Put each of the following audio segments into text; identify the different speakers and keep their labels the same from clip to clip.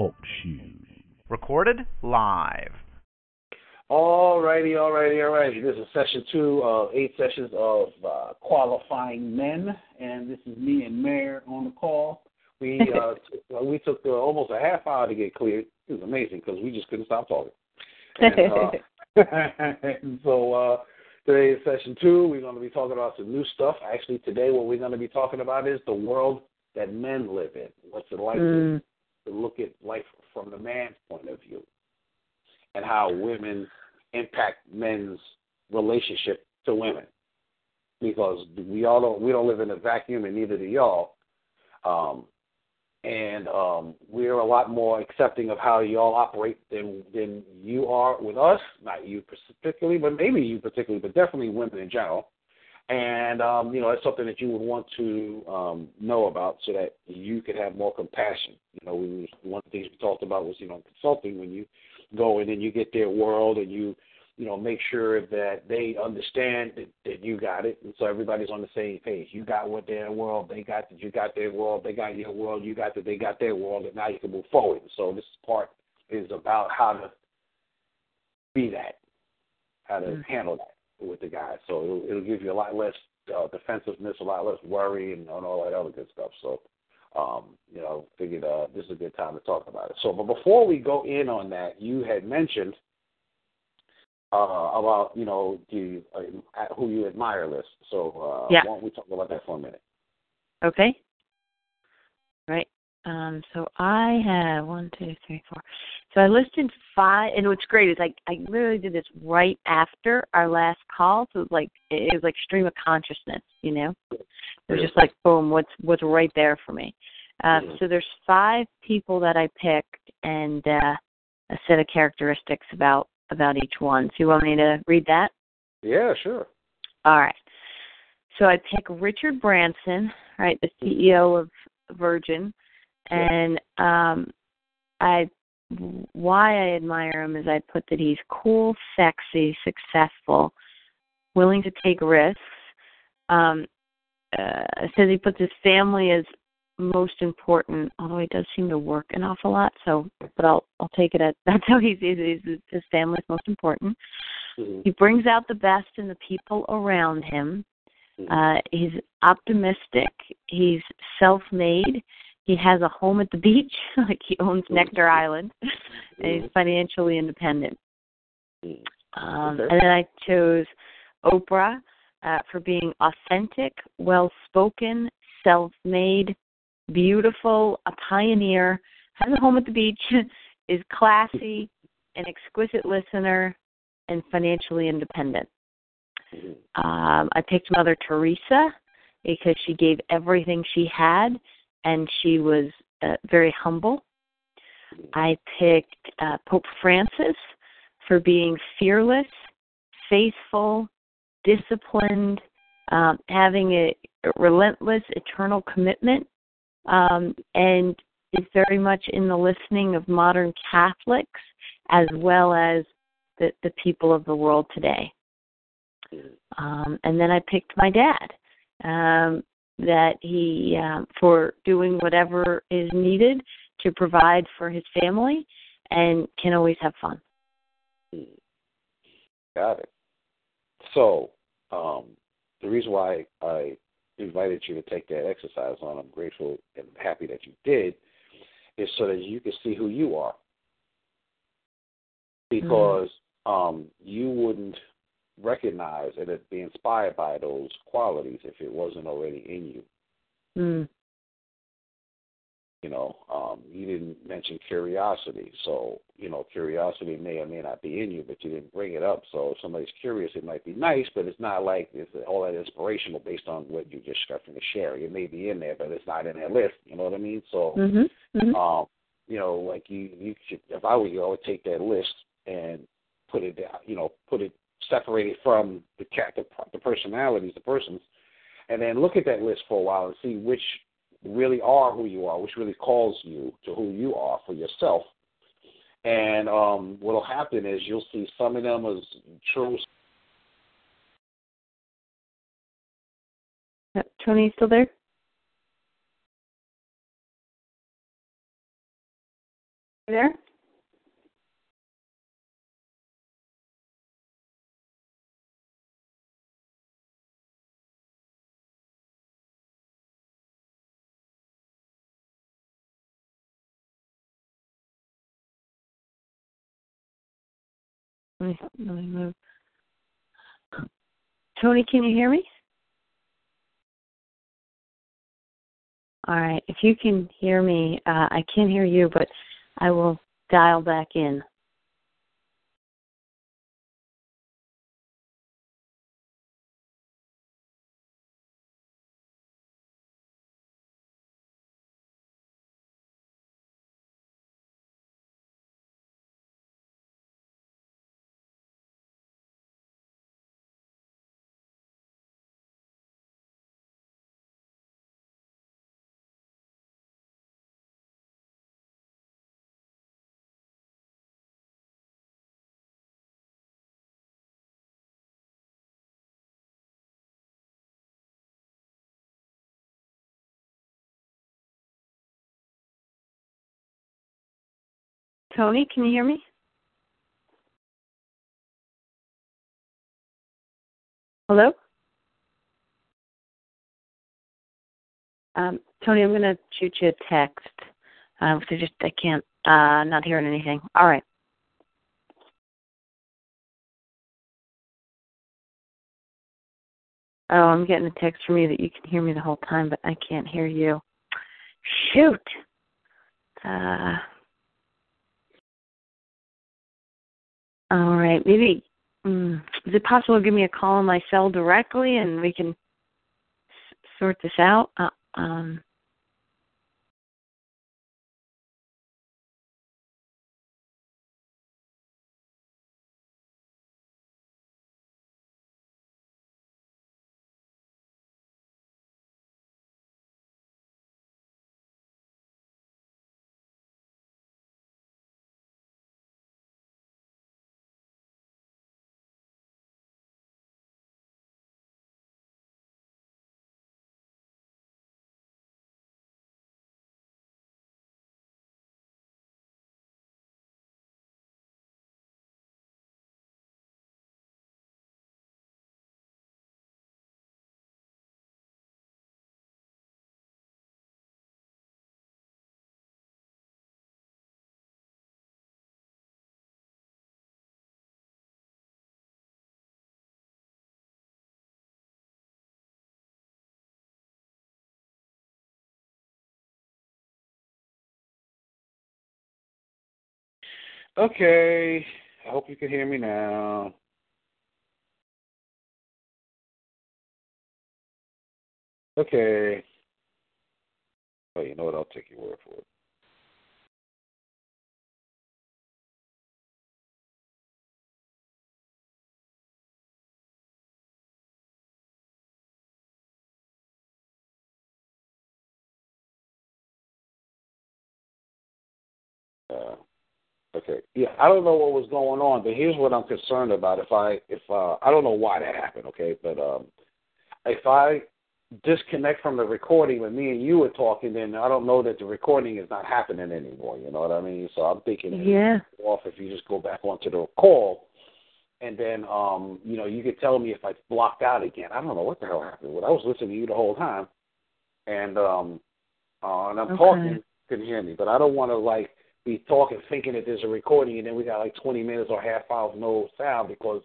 Speaker 1: Talk shoes. Recorded live.
Speaker 2: All righty, all righty, all righty. This is session two of eight sessions of uh, qualifying men, and this is me and Mare on the call. We uh, took, uh, we took uh, almost a half hour to get cleared. It was amazing because we just couldn't stop talking. And, uh, and so uh, today is session two. We're going to be talking about some new stuff. Actually, today what we're going to be talking about is the world that men live in. What's it like
Speaker 3: Mm.
Speaker 2: To, look at life from the man's point of view, and how women impact men's relationship to women. Because we all don't we don't live in a vacuum, and neither do y'all. Um, and um, we're a lot more accepting of how y'all operate than than you are with us. Not you particularly, but maybe you particularly, but definitely women in general. And um, you know, it's something that you would want to um, know about so that you could have more compassion. You know, we, one of the things we talked about was you know consulting when you go in and you get their world and you you know make sure that they understand that, that you got it, and so everybody's on the same page. You got what their world, they got that you got their world, they got your world, you got that they got their world, and now you can move forward. So this part is about how to be that, how to
Speaker 3: Mm.
Speaker 2: handle that with the guys. So it'll, it'll give you a lot less uh, defensiveness, a lot less worry, and, and all that other good stuff. So, um, you know, figured uh, this is a good time to talk about it. So, but before we go in on that, you had mentioned uh, about you know the uh, who you admire list. So, uh,
Speaker 3: Yeah.
Speaker 2: why don't we talk about that for a minute?
Speaker 3: Okay. Right. Um, so I have one, two, three, four. So I listed five, and what's great is I I literally did this right after our last call, so it was like it was like stream of consciousness, you know. It was just like boom, what's what's right there for me. Uh,
Speaker 2: Mhm.
Speaker 3: so there's five people that I picked, and uh, a set of characteristics about about each one. So you want me to read that?
Speaker 2: Yeah, sure.
Speaker 3: All right. So I pick Richard Branson, right, the CEO of Virgin, and um, I why I admire him is I put that he's cool, sexy, successful, willing to take risks. Um, uh, says he puts his family as most important, although he does seem to work an awful lot. So, but I'll I'll take it at that's how he sees it. He's, his family is most important.
Speaker 2: Mhm.
Speaker 3: He brings out the best in the people around him. Uh, he's optimistic. He's self-made. He has a home at the beach, like he owns Necker Island, and he's financially independent.
Speaker 2: Mhm.
Speaker 3: Um, And then I chose Oprah uh, for being authentic, well-spoken, self-made, beautiful, a pioneer, has a home at the beach, is classy, an exquisite listener, and financially independent.
Speaker 2: Mhm.
Speaker 3: Um, I picked Mother Teresa because she gave everything she had and she was uh, very humble. I picked uh, Pope Francis for being fearless, faithful, disciplined, um, having a relentless, eternal commitment, um, and is very much in the listening of modern Catholics as well as the, the people of the world today. Um, and then I picked my dad. Um, that he um, for doing whatever is needed to provide for his family and can always have fun.
Speaker 2: Got it. So, um, the reason why I invited you to take that exercise on, I'm grateful and happy that you did, is so that you can see who you are. Because um, you wouldn't recognize and be inspired by those qualities if it wasn't already in you.
Speaker 3: Mm.
Speaker 2: You know, um, you didn't mention curiosity. So you know, curiosity may or may not be in you, but you didn't bring it up. So if somebody's curious, it might be nice, but it's not like it's all that inspirational based on what you just got from the share. It may be in there, but it's not in that list. You know what I mean? So,
Speaker 3: mm-hmm. Mm-hmm.
Speaker 2: um, you know, like you, you should, if I were you, I would take that list and put it down. You know, put it separated from the cat, the, the personalities, the persons, and then look at that list for a while and see which really are who you are, which really calls you to who you are for yourself. And um, what'll happen is you'll see some of them as true.
Speaker 3: Tony, still there? there? Move. Tony, can you hear me? All right. If you can hear me, uh, I can't hear you, but I will dial back in. Tony, can you hear me? Hello? Um, Tony, I'm going to shoot you a text. Um, so just I can't, uh, not hearing anything. All right. Oh, I'm getting a text from you that you can hear me the whole time, but I can't hear you. Shoot. Uh, All right. Maybe um, is it possible to give me a call on my cell directly and we can s- sort this out? Uh, um,
Speaker 2: Okay, I hope you can hear me now. Okay. Oh, you know what? I'll take your word for it. Uh, okay. Yeah, I don't know what was going on, but here's what I'm concerned about. If I, if uh, I don't know why that happened. Okay, but um, if I disconnect from the recording when me and you were talking, then I don't know that the recording is not happening anymore. You know what I mean? So I'm thinking
Speaker 3: yeah.
Speaker 2: off if you just go back onto the call, and then um, you know you could tell me if I blocked out again. I don't know what the hell happened. Well, I was listening to you the whole time, and um, uh, and I'm
Speaker 3: Okay.
Speaker 2: talking, you can hear me, but I don't want to like be talking thinking that there's a recording, and then we got like 20 minutes or half hour of no sound because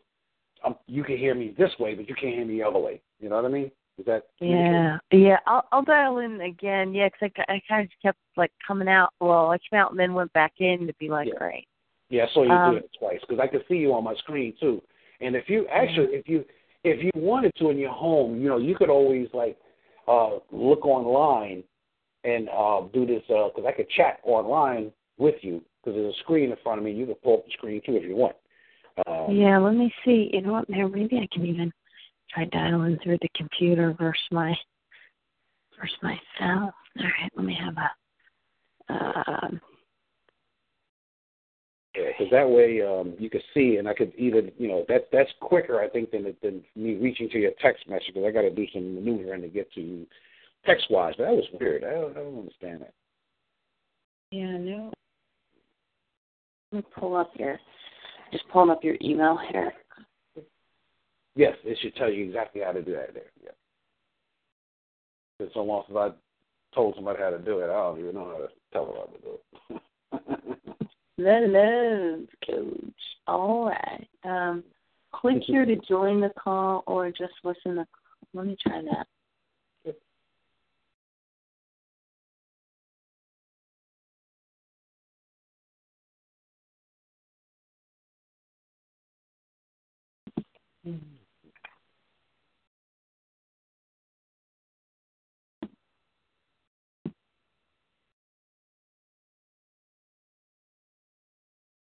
Speaker 2: um, you can hear me this way, but you can't hear me the other way. You know what I mean? Is that
Speaker 3: Yeah, yeah. I'll I'll dial in again. Yeah, 'cause I, I kind of kept like coming out. Well, I came out and then went back in to be like,
Speaker 2: Yeah.
Speaker 3: great.
Speaker 2: Yeah, I saw you
Speaker 3: Um,
Speaker 2: do it twice because I could see you on my screen too. And if you actually, if you if you wanted to in your home, you know, you could always like uh look online and uh do this because I could chat online with you because there's a screen in front of me. You can pull up the screen too if you want. Um,
Speaker 3: Yeah, let me see. You know what? There, maybe I can even try dialing through the computer versus my versus my cell. All right, let me have a. Um,
Speaker 2: Yeah, because that way um, you could see, and I could either, you know, that that's quicker, I think, than than me reaching to your text message because I got to do some maneuvering to get to you text wise. But that was weird. I don't, I don't understand that.
Speaker 3: yeah, no. Me pull up your. Just pulling up your email here.
Speaker 2: Yes, it should tell you exactly how to do that there. Yeah. It's so long since I told somebody how to do it, I don't even know how to tell them how to do it.
Speaker 3: Love coach. All right. Um, click here to join the call or just listen to. Let me try that.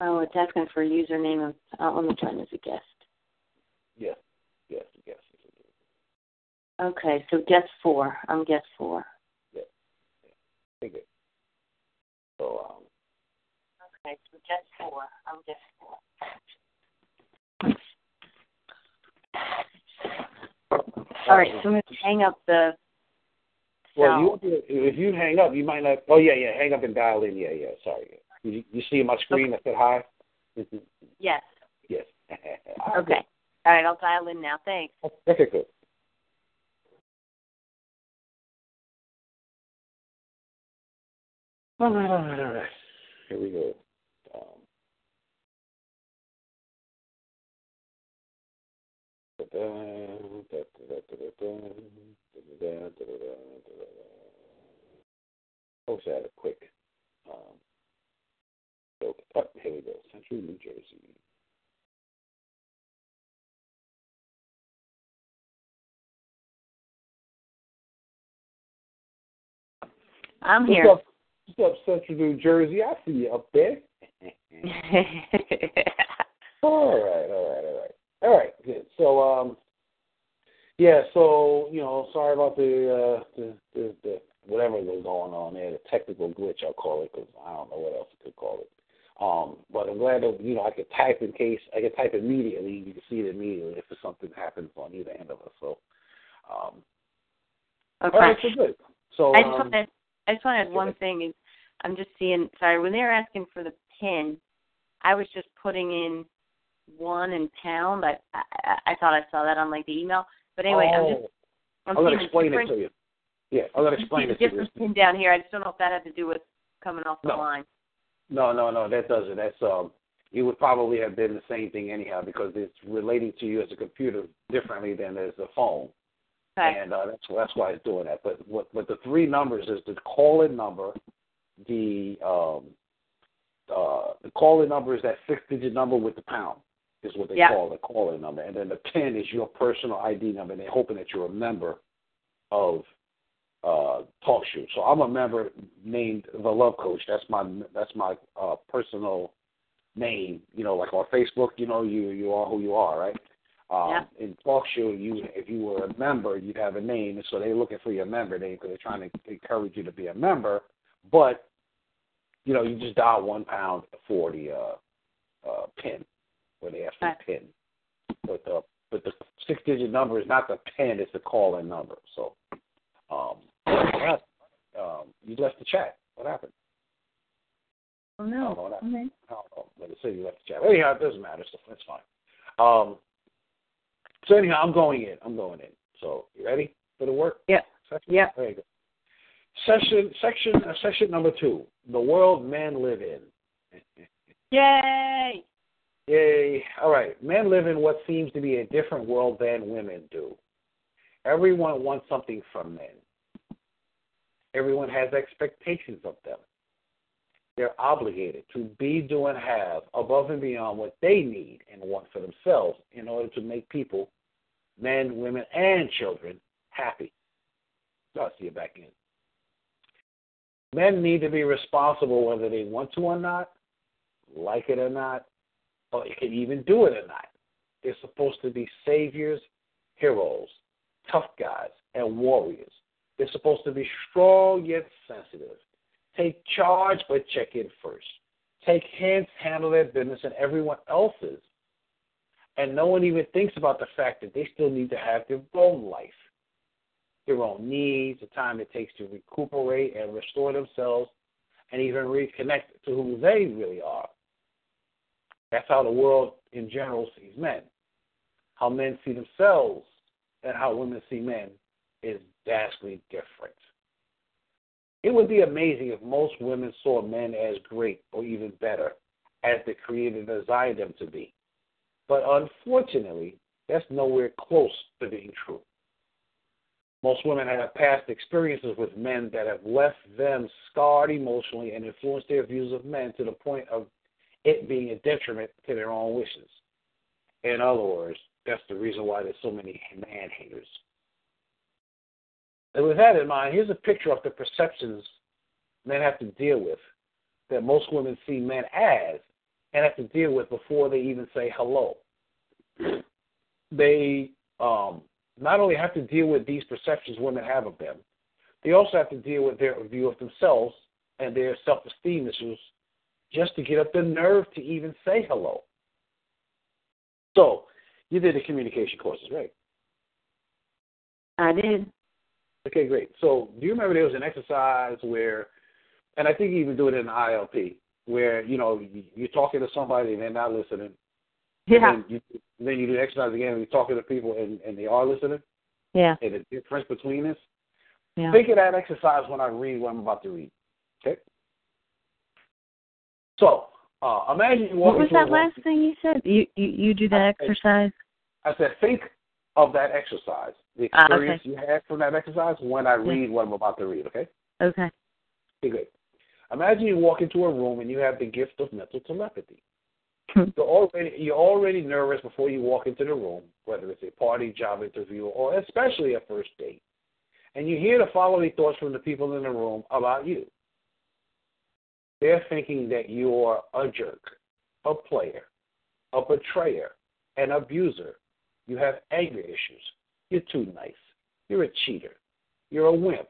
Speaker 3: Oh, it's asking for a username. Of, uh, let me try as a guest.
Speaker 2: yes, yes, yes.
Speaker 3: Okay, so guest four. I'm guest four.
Speaker 2: Take it. So, um,
Speaker 3: Okay, so guest four. I'm guest four. All right, so I'm going to hang up the.
Speaker 2: well, you, if you hang up, you might not. Oh yeah, yeah. Hang up and dial in. Yeah, yeah. Sorry. You, you see my screen that said hi?
Speaker 3: Yes.
Speaker 2: yes.
Speaker 3: Okay. All right, I'll dial in now. Thanks.
Speaker 2: Okay, good. All right, all right, all right. Here we go. Um, Let's add a quick. Um, so, oh, here we go. Central New Jersey.
Speaker 3: I'm
Speaker 2: What's
Speaker 3: here.
Speaker 2: up, what's up, Central New Jersey? I see you up there. All right, all right, all right, all right. Good. So, um, yeah. So, you know, sorry about the uh, the, the, the whatever was going on there, the technical glitch I'll call it, because I don't know what else I could call it. Um, but I'm glad that you know I could type in case I could type immediately. You can see it immediately if something happens on either end of us. So, um,
Speaker 3: okay.
Speaker 2: all right, so good. So,
Speaker 3: I just
Speaker 2: um,
Speaker 3: want to. I just want to add one thing. Is I'm just seeing. Sorry, when they were asking for the pin, I was just putting in one and pound. I I, I thought I saw that on like the email. But anyway, I'm just. I'm
Speaker 2: I'm gonna explain it to you. Yeah, I'm gonna explain it to you.
Speaker 3: different pin down here. I just don't know if that had to do with coming off the
Speaker 2: No.
Speaker 3: line.
Speaker 2: No, no, no, that doesn't. That's um, it would probably have been the same thing anyhow because it's relating to you as a computer differently than as a phone,
Speaker 3: Okay.
Speaker 2: and uh, that's that's why it's doing that. But what but the three numbers is the call-in number, the um, uh, the call-in number is that six-digit number with the pound is what they
Speaker 3: Yeah.
Speaker 2: call the call-in number, and then the pin is your personal ID number. And they're hoping that you're a member of uh talk show. So I'm a member named the Love Coach. That's my that's my uh personal name. You know, like on Facebook, you know, you you are who you are, right? Um, In talk show, you if you were a member, you'd have a name, and so they're looking for your member name because they're trying to encourage you to be a member. But you know, you just dial one pound for the uh, uh, pin, where they ask for the pin. But the but the six digit number is not the pin; it's the call in number. So. Um? Um, you left the chat. What happened?
Speaker 3: Oh
Speaker 2: I don't know
Speaker 3: no.
Speaker 2: what
Speaker 3: Okay.
Speaker 2: happened. I don't know. Like I said, you left the chat. Anyhow, it doesn't matter. So that's fine. Um, so anyhow, I'm going in. I'm going in. So you ready for the work?
Speaker 3: Yeah.
Speaker 2: Section?
Speaker 3: Yeah.
Speaker 2: There you go. Session, section, uh, session number two. The world men live in.
Speaker 3: Yay!
Speaker 2: Yay. All right. Men live in what seems to be a different world than women do. Everyone wants something from men. Everyone has expectations of them. They're obligated to be, do, and have above and beyond what they need and want for themselves in order to make people, men, women, and children, happy. So I'll see you back in. Men need to be responsible whether they want to or not, like it or not, or can even do it or not. They're supposed to be saviors, heroes, tough guys, and warriors. They're supposed to be strong yet sensitive. Take charge, but check in first. Take hands, handle their business and everyone else's. And no one even thinks about the fact that they still need to have their own life, their own needs, the time it takes to recuperate and restore themselves, and even reconnect to who they really are. That's how the world in general sees men. How men see themselves and how women see men is vastly different. It would be amazing if most women saw men as great or even better as the Creator designed them to be. But unfortunately, that's nowhere close to being true. Most women have past experiences with men that have left them scarred emotionally and influenced their views of men to the point of it being a detriment to their own wishes. In other words, that's the reason why there's so many man haters. And with that in mind, here's a picture of the perceptions men have to deal with that most women see men as and have to deal with before they even say hello. They um, not only have to deal with these perceptions women have of them, they also have to deal with their view of themselves and their self esteem issues just to get up the nerve to even say hello. So, you did the communication courses, right?
Speaker 3: I did.
Speaker 2: Okay, great. So, do you remember there was an exercise where, and I think you even do it in the ILP, where you know you're talking to somebody and they're not listening.
Speaker 3: Yeah.
Speaker 2: And then you, then you do the exercise again and you're talking to people and, and they are listening.
Speaker 3: Yeah.
Speaker 2: And the difference between this.
Speaker 3: Yeah.
Speaker 2: Think of that exercise when I read what I'm about to read. Okay. So, uh, imagine you walk
Speaker 3: What was
Speaker 2: into a
Speaker 3: that
Speaker 2: room-
Speaker 3: last thing you said? You you, you do that
Speaker 2: I-
Speaker 3: exercise?
Speaker 2: I said, think of that exercise, the
Speaker 3: Ah, okay.
Speaker 2: experience you had from that exercise when I read what I'm about to read. Okay.
Speaker 3: Okay.
Speaker 2: Okay, good. Imagine you walk into a room and you have the gift of mental telepathy.
Speaker 3: Hmm.
Speaker 2: You're already you're already nervous before you walk into the room, whether it's a party, job interview, or especially a first date. And you hear the following thoughts from the people in the room about you. They're thinking that you're a jerk, a player, a betrayer, an abuser. You have anger issues. You're too nice. You're a cheater. You're a wimp,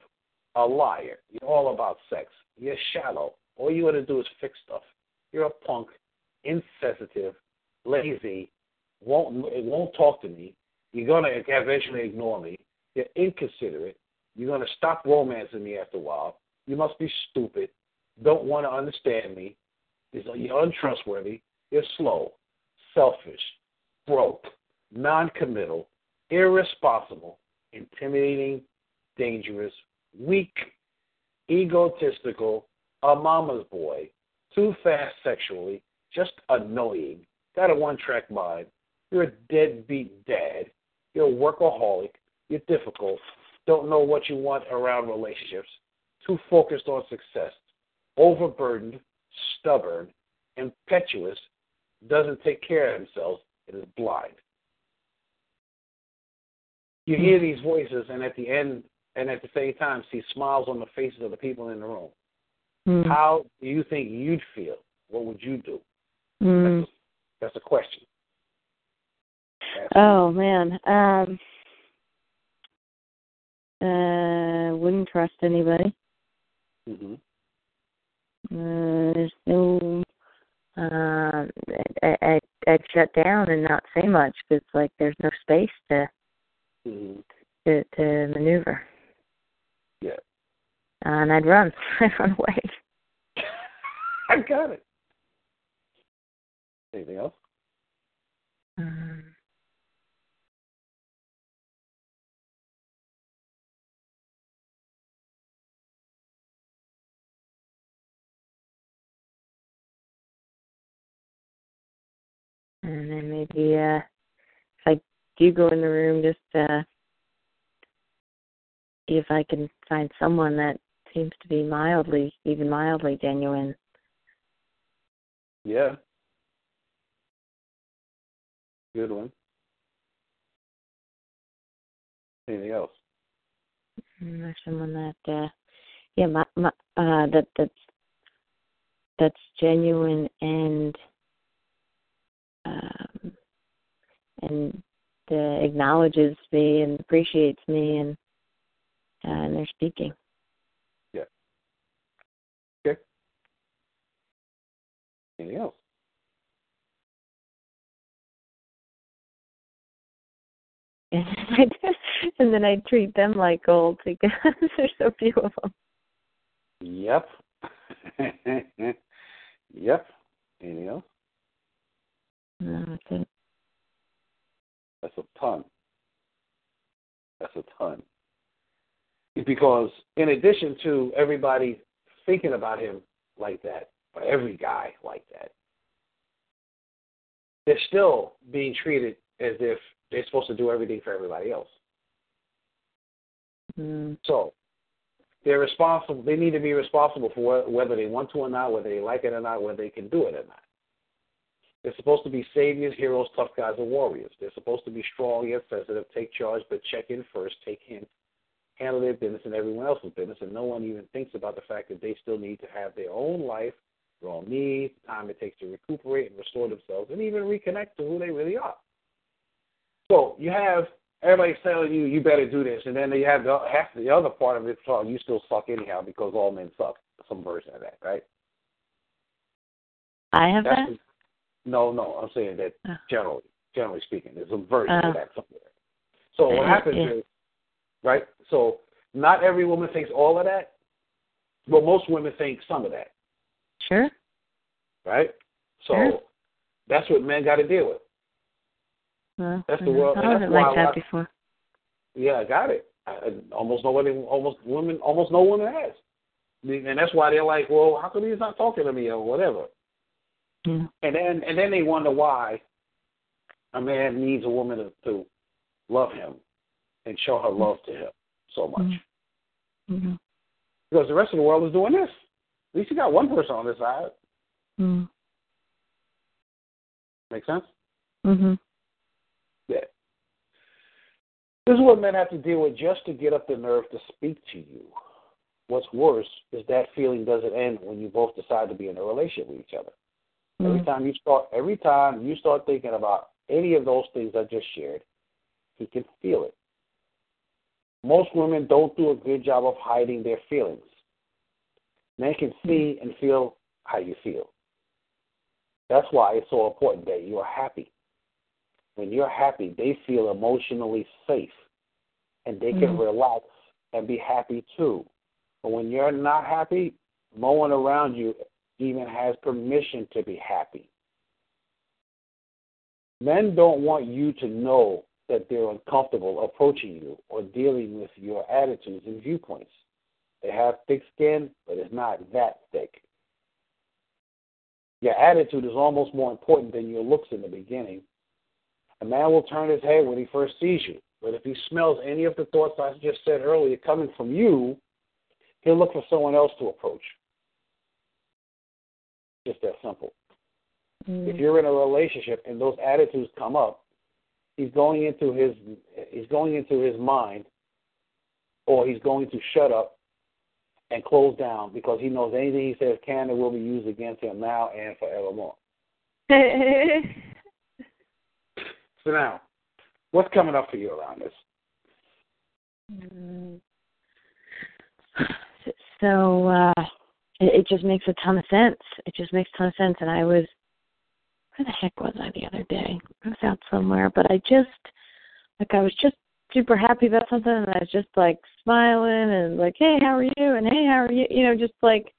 Speaker 2: a liar. You're all about sex. You're shallow. All you want to do is fix stuff. You're a punk, insensitive, lazy, won't won't talk to me. You're gonna eventually ignore me. You're inconsiderate. You're gonna stop romancing me after a while. You must be stupid. Don't want to understand me. You're untrustworthy. You're slow, selfish, broke, non-committal, irresponsible, intimidating, dangerous, weak, egotistical, a mama's boy, too fast sexually, just annoying, got a one track mind, you're a deadbeat dad, you're a workaholic, you're difficult, don't know what you want around relationships, too focused on success, overburdened, stubborn, impetuous, doesn't take care of himself, and is blind. You hear these voices, and at the end, and at the same time, see smiles on the faces of the people in the room.
Speaker 3: Mm.
Speaker 2: How do you think you'd feel? What would you do?
Speaker 3: Mm.
Speaker 2: That's, a, that's a question. Ask
Speaker 3: Oh man. Um uh wouldn't trust anybody.
Speaker 2: me. Mhm.
Speaker 3: Uh, there's no uh I, I I'd shut down and not say much because like there's no space to
Speaker 2: Mhm.
Speaker 3: to to maneuver.
Speaker 2: Yeah.
Speaker 3: and I'd run. I'd run away.
Speaker 2: I got it. Anything else?
Speaker 3: Um, and then maybe uh if I do go in the room just uh if I can find someone that seems to be mildly, even mildly genuine.
Speaker 2: Yeah. Good one. Anything else?
Speaker 3: Or someone that, uh, yeah, my, my, uh, that that's that's genuine and um, and uh, acknowledges me and appreciates me and uh, and they're speaking. Yeah. Okay.
Speaker 2: Anything else?
Speaker 3: And I and then I treat them like gold because there's so few of them.
Speaker 2: Yep. yep. Anything else?
Speaker 3: No, that's it.
Speaker 2: That's a ton. That's a ton. Because in addition to everybody thinking about him like that, or every guy like that, they're still being treated as if they're supposed to do everything for everybody else.
Speaker 3: Mm.
Speaker 2: So they're responsible. They need to be responsible for whether they want to or not, whether they like it or not, whether they can do it or not. They're supposed to be saviors, heroes, tough guys, and warriors. They're supposed to be strong yet sensitive, take charge, but check in first, take hints, handle their business and everyone else's business, and no one even thinks about the fact that they still need to have their own life, their own needs, the time it takes to recuperate and restore themselves, and even reconnect to who they really are. So you have everybody telling you you better do this, and then you have the half the other part of it telling you still suck anyhow because all men suck. Some version of that, right?
Speaker 3: I have
Speaker 2: That's
Speaker 3: that.
Speaker 2: No, no. I'm saying that
Speaker 3: Oh.
Speaker 2: generally, generally speaking, there's a version
Speaker 3: Oh.
Speaker 2: of that somewhere. So what
Speaker 3: Uh,
Speaker 2: happens
Speaker 3: yeah.
Speaker 2: is, right? So not every woman thinks all of that, but most women think some of that,
Speaker 3: Sure.
Speaker 2: right? So
Speaker 3: Sure.
Speaker 2: that's what men got to deal with.
Speaker 3: Well,
Speaker 2: That's the
Speaker 3: uh,
Speaker 2: world-
Speaker 3: I
Speaker 2: and that's
Speaker 3: wasn't
Speaker 2: why
Speaker 3: like that before.
Speaker 2: Yeah, I got it. I, I- almost nobody, almost women, almost no woman has, and that's why they're like, well, how come he's not talking to me or whatever?
Speaker 3: Yeah.
Speaker 2: And then and then they wonder why a man needs a woman to, to love him and show her love to him so much.
Speaker 3: Mhm. Mm-hmm.
Speaker 2: Because the rest of the world is doing this. At least you got one person on this side.
Speaker 3: Mm-hmm.
Speaker 2: Make sense?
Speaker 3: Mm-hmm.
Speaker 2: Yeah. This is what men have to deal with just to get up the nerve to speak to you. What's worse is that feeling doesn't end when you both decide to be in a relationship with each other. Every time you start every time you start thinking about any of those things I just shared, he can feel it. Most women don't do a good job of hiding their feelings. Men can see and feel how you feel. That's why it's so important that you are happy. When you're happy, they feel emotionally safe and they can
Speaker 3: Mhm.
Speaker 2: relax and be happy too. But when you're not happy, no one around you even has permission to be happy. Men don't want you to know that they're uncomfortable approaching you or dealing with your attitudes and viewpoints. They have thick skin, but it's not that thick. Your attitude is almost more important than your looks in the beginning. A man will turn his head when he first sees you, but if he smells any of the thoughts I just said earlier coming from you, he'll look for someone else to approach. Just that simple.
Speaker 3: Mm-hmm.
Speaker 2: If you're in a relationship and those attitudes come up, he's going into his he's going into his mind or he's going to shut up and close down because he knows anything he says can and will be used against him now and forevermore. So now, what's coming up for you around this?
Speaker 3: Mm. so uh it, it just makes a ton of sense. It just makes a ton of sense. And I was where the heck was I the other day? I was out somewhere, but I just like I was just super happy about something and I was just like smiling and like, Hey, how are you? And hey, how are you? You know, just like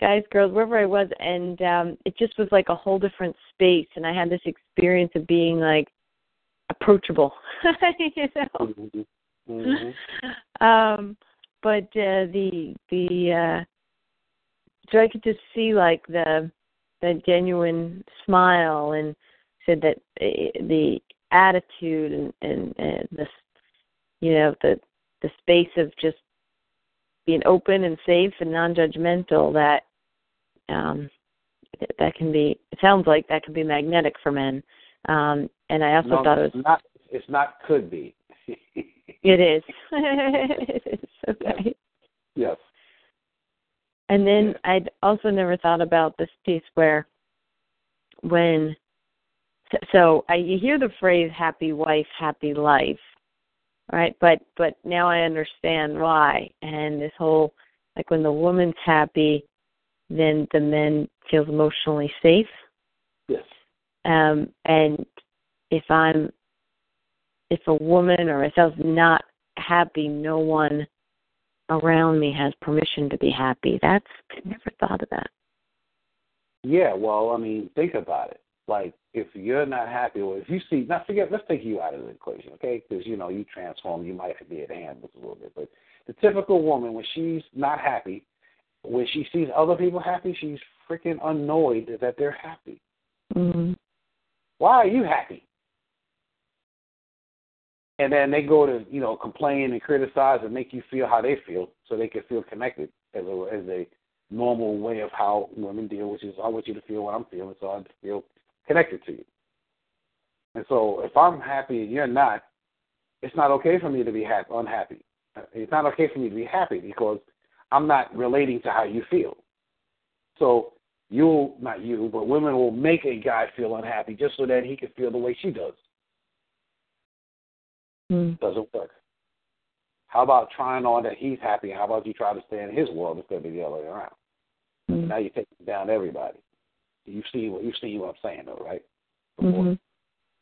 Speaker 3: guys, girls, wherever I was and um it just was like a whole different space and I had this experience of being like approachable. you know?
Speaker 2: Mm-hmm.
Speaker 3: um but uh the the uh so I could just see like the the genuine smile and said that uh, the attitude and and, and the you know the the space of just being open and safe and non-judgmental that um that can be it sounds like that can be magnetic for men. Um and i also
Speaker 2: no,
Speaker 3: thought it
Speaker 2: was not it's not could be.
Speaker 3: It is. It is okay
Speaker 2: yes
Speaker 3: and then i'd also never thought about this piece where when so I you hear the phrase happy wife happy life right? But but now i understand why. And this whole like when the woman's happy then the man feels emotionally safe.
Speaker 2: Yes.
Speaker 3: Um and if i'm if a woman or myself not happy no one around me has permission to be happy. That's i never thought of that.
Speaker 2: Yeah well i mean think about it. Like if you're not happy or if you see not forget let's take you out of the equation okay? Because you know you transform you might be at hand with a little bit but the typical woman when she's not happy when she sees other people happy she's freaking annoyed that they're happy.
Speaker 3: Mm-hmm.
Speaker 2: why are you happy and then they go to you know complain and criticize and make you feel how they feel so they can feel connected as a as a normal way of how women deal which is i want you to feel what i'm feeling so i feel connected to you. And so if I'm happy and you're not, it's not okay for me to be happy, unhappy. Uh, it's not okay for me to be happy because I'm not relating to how you feel. So you, not you, but women will make a guy feel unhappy just so that he can feel the way she does.
Speaker 3: Mm.
Speaker 2: Doesn't work. How about trying on that he's happy? How about you try to stay in his world instead of the other way around?
Speaker 3: Mm.
Speaker 2: Now you're taking down everybody. You see what you see what I'm saying though, right?
Speaker 3: Mm-hmm.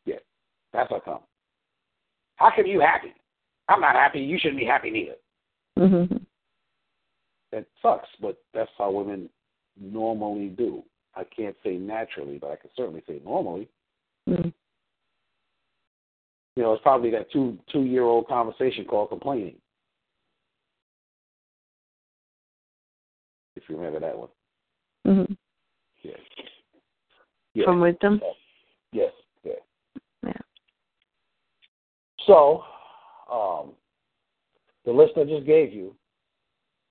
Speaker 2: Yeah. That's how come. How come you happy? I'm not happy, you shouldn't be happy neither.
Speaker 3: Mm-hmm.
Speaker 2: That sucks, but that's how women normally do. I can't say naturally, but I can certainly say normally.
Speaker 3: Mm-hmm.
Speaker 2: You know, it's probably that two two year old conversation called complaining. If you remember that one.
Speaker 3: Mm-hmm.
Speaker 2: Yeah. yeah.
Speaker 3: From wisdom?
Speaker 2: Yes. Yeah.
Speaker 3: Yeah.
Speaker 2: So, um, the list I just gave you.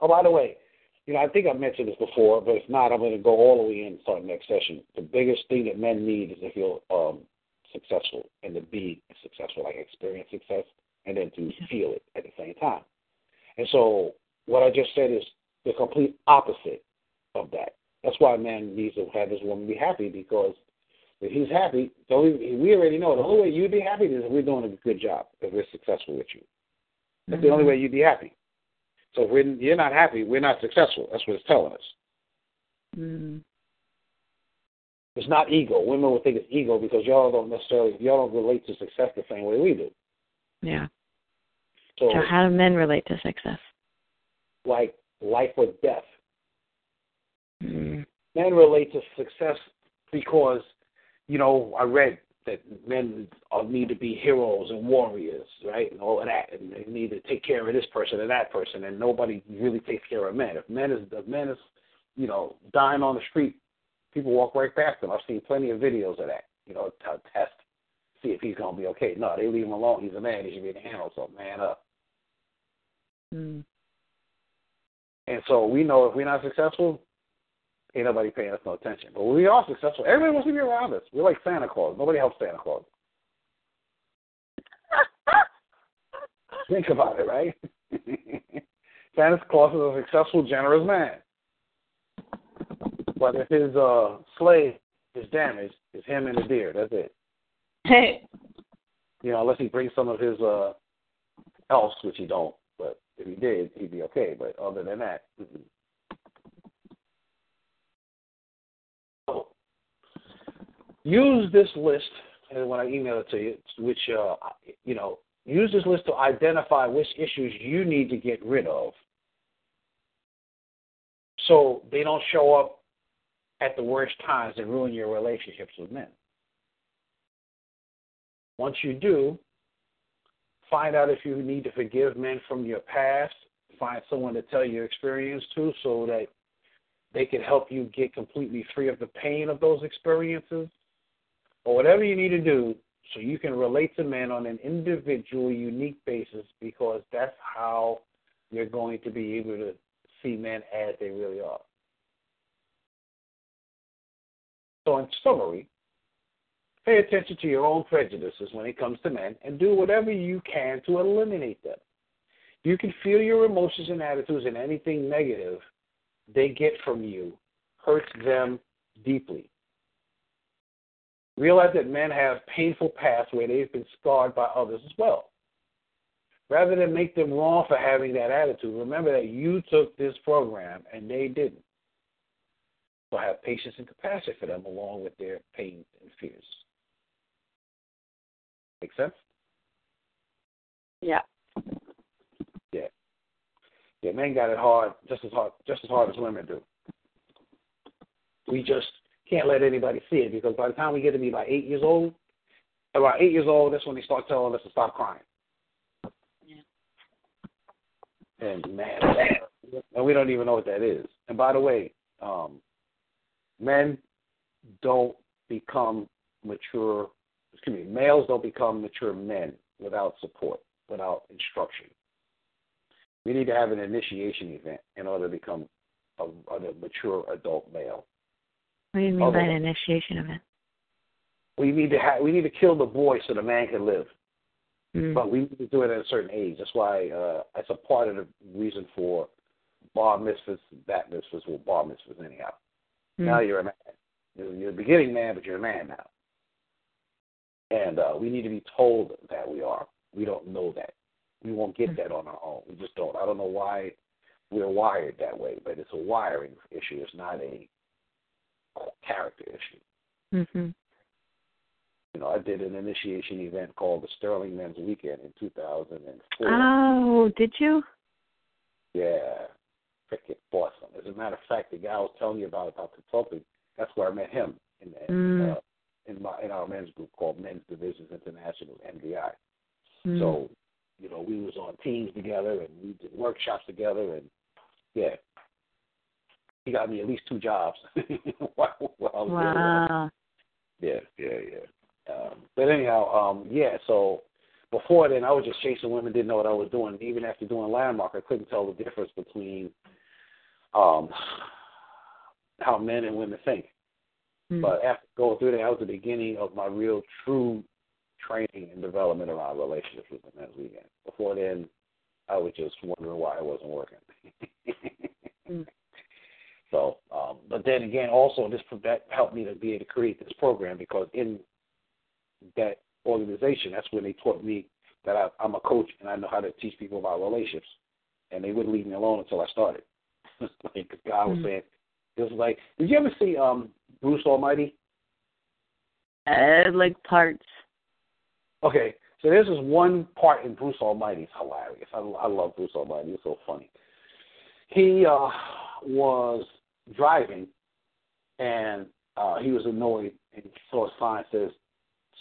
Speaker 2: Oh, by the way, you know, I think I mentioned this before, but if not, I'm going to go all the way in and start next session. The biggest thing that men need is to feel um, successful and to be successful, like experience success, and then to feel it at the same time. And so, what I just said is the complete opposite of that. That's why a man needs to have his woman be happy because if he's happy, the only, we already know the only way you'd be happy is if we're doing a good job, if we're successful with you. That's mm-hmm. the only way you'd be happy. So if we're, you're not happy, we're not successful. That's what it's telling us.
Speaker 3: Mm-hmm.
Speaker 2: It's not ego. Women will think it's ego because y'all don't necessarily y'all don't relate to success the same way we do.
Speaker 3: Yeah.
Speaker 2: So,
Speaker 3: so how do men relate to success?
Speaker 2: Like life or death.
Speaker 3: Mm.
Speaker 2: Men relate to success because, you know, I read that men need to be heroes and warriors, right, and all of that, and they need to take care of this person and that person, and nobody really takes care of men. If men is if men is, you know, dying on the street, people walk right past them. I've seen plenty of videos of that. You know, to test, see if he's gonna be okay. No, they leave him alone. He's a man. He should be able to handle so man up.
Speaker 3: Mm.
Speaker 2: And so we know if we're not successful, ain't nobody paying us no attention. But we are successful. Everybody wants to be around us. We're like Santa Claus. Nobody helps Santa Claus. Think about it, right? Santa Claus is a successful, generous man. But if his uh, slave is damaged, it's him and the deer. That's it.
Speaker 3: Hey.
Speaker 2: You know, unless he brings some of his uh, else, which he don't. But if he did, he'd be okay. But other than that, mm-hmm. use this list, and when I email it to you, which uh, you know, use this list to identify which issues you need to get rid of, so they don't show up at the worst times and ruin your relationships with men. Once you do, find out if you need to forgive men from your past. Find someone to tell your experience to, so that they can help you get completely free of the pain of those experiences or whatever you need to do So you can relate to men on an individual, unique basis because that's how you're going to be able to see men as they really are. So, in summary, pay attention to your own prejudices when it comes to men and do whatever you can to eliminate them. You can feel your emotions and attitudes and anything negative they get from you hurts them deeply. Realize that men have painful pasts where they've been scarred by others as well. Rather than make them wrong for having that attitude, remember that you took this program and they didn't. So have patience and compassion for them along with their pains and fears. Make sense?
Speaker 3: Yeah.
Speaker 2: Yeah. Yeah, men got it hard, just as hard, just as hard as women do. We just can't let anybody see it because by the time we get to be about eight years old, about eight years old, that's when they start telling us to stop crying.
Speaker 3: Yeah.
Speaker 2: And man, and we don't even know what that is. And by the way, um, men don't become mature. Excuse me, males don't become mature men without support, without instruction. We need to have an initiation event in order to become a, a mature adult male.
Speaker 3: What do you mean by an initiation event?
Speaker 2: We need to have we need to kill the boy so the man can live.
Speaker 3: Mm.
Speaker 2: But we need to do it at a certain age. That's why uh, that's a part of the reason for bar mitzvahs, bat mitzvahs, well, bar mitzvahs anyhow.
Speaker 3: Mm.
Speaker 2: Now you're a man. You're, a beginning man, but you're a man now. And uh, we need to be told that we are. We don't know that. We won't get that on our own. We just don't. I don't know why we're wired that way, but it's a wiring issue. It's not a character issue.
Speaker 3: Mm-hmm.
Speaker 2: You know, I did an initiation event called the Sterling Men's Weekend in 2004.
Speaker 3: Oh, did you?
Speaker 2: Yeah, freaking awesome. As a matter of fact, the guy I was telling you about about consulting, that's where I met him in in,
Speaker 3: Mm.
Speaker 2: uh, in my in our men's group called Men's Divisions International (MDI).
Speaker 3: Mm.
Speaker 2: So, you know, we was on teams together and we did workshops together, and yeah, he got me at least two jobs. while, while I was there.
Speaker 3: wow.
Speaker 2: Yeah, yeah, yeah. Um, but anyhow, um, yeah. So before then, I was just chasing women, didn't know what I was doing. Even after doing landmark, I couldn't tell the difference between um, how men and women think.
Speaker 3: Mm.
Speaker 2: But after going through that, that was the beginning of my real, true training and development around relationships with the men's weekend. Before then, I was just wondering why it wasn't working.
Speaker 3: Mm.
Speaker 2: So, um, but then again, also this that helped me to be able to create this program because in that organization, that's when they taught me that I, I'm a coach and I know how to teach people about relationships, and they wouldn't leave me alone until I started. like God was
Speaker 3: Mhm.
Speaker 2: saying, it was like, did you ever see um Bruce Almighty?
Speaker 3: Uh, like parts.
Speaker 2: Okay, so this is one part in Bruce Almighty. It's hilarious. I, I love Bruce Almighty. It's so funny. He uh, was driving, and uh, he was annoyed, and he saw a sign that says,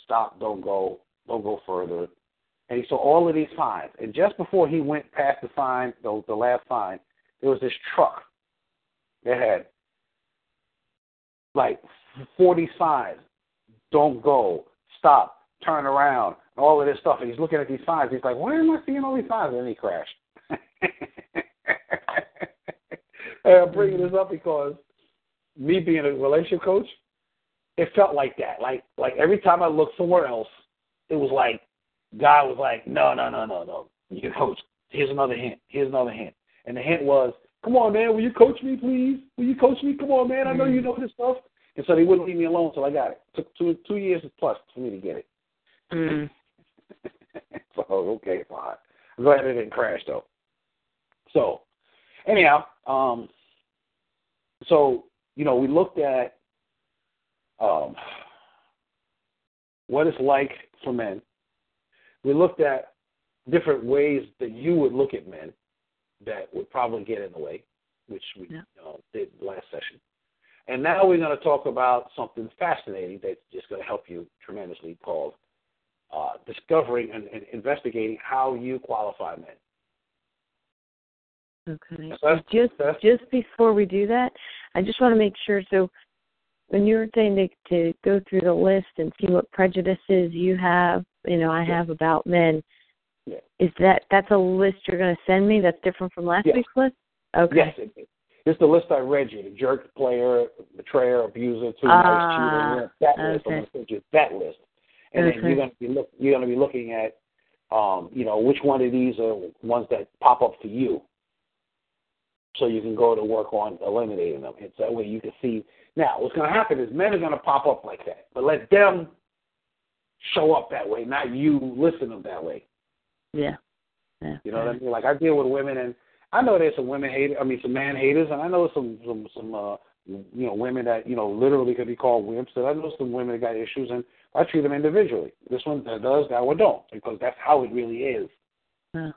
Speaker 2: "Stop! Don't go! Don't go further." And he saw all of these signs. And just before he went past the sign, the, the last sign, there was this truck that had like 40 signs. Don't go. Stop. Turn around. All of this stuff. And he's looking at these signs. He's like, why am I seeing all these signs? And then he crashed. I'm bringing this up because me being a relationship coach, it felt like that. Like like every time I looked somewhere else, it was like God was like, no, no, no, no, no. You coach. Here's another hint. Here's another hint. And the hint was, come on, man, will you coach me, please? Will you coach me? Come on, man. I know you know this stuff. And so they wouldn't leave me alone until I got it. It took two two years plus for me to get it.
Speaker 3: Mm.
Speaker 2: so okay, fine. I'm glad it didn't crash though. So anyhow, um so, you know, we looked at um what it's like for men. We looked at different ways that you would look at men that would probably get in the way, which we
Speaker 3: Yeah.
Speaker 2: uh, did last session. And now we're going to talk about something fascinating that's just going to help you tremendously called uh, discovering and, and investigating how you qualify men.
Speaker 3: Okay.
Speaker 2: So that's-
Speaker 3: Just
Speaker 2: that's-
Speaker 3: just before we do that, I just want to make sure. So, when you were saying to to go through the list and see what prejudices you have, you know, I have about men.
Speaker 2: Yeah.
Speaker 3: Is that that's a list you're going to send me? That's different from last
Speaker 2: Yes.
Speaker 3: week's list. Okay.
Speaker 2: Yes, it, it, it's the list I read you: the jerk, player, betrayer, abuser, two nice cheater. That list. I'm
Speaker 3: okay.
Speaker 2: going to send you that list, and then you're going to be look. You're going to be looking at, um, you know, which one of these are ones that pop up for you. So you can go to work on eliminating them. It's that way you can see. Now, what's going to happen is men are going to pop up like that, but let them show up that way, not you listen to them that way.
Speaker 3: Yeah. Yeah.
Speaker 2: You know what I mean? Like I deal with women, and I know there's some women haters. I mean, some man haters, and I know some some some uh, you know women that you know literally could be called wimps. And I know some women that got issues, and I treat them individually. This one that does, that one don't, because that's how it really is.
Speaker 3: Yeah.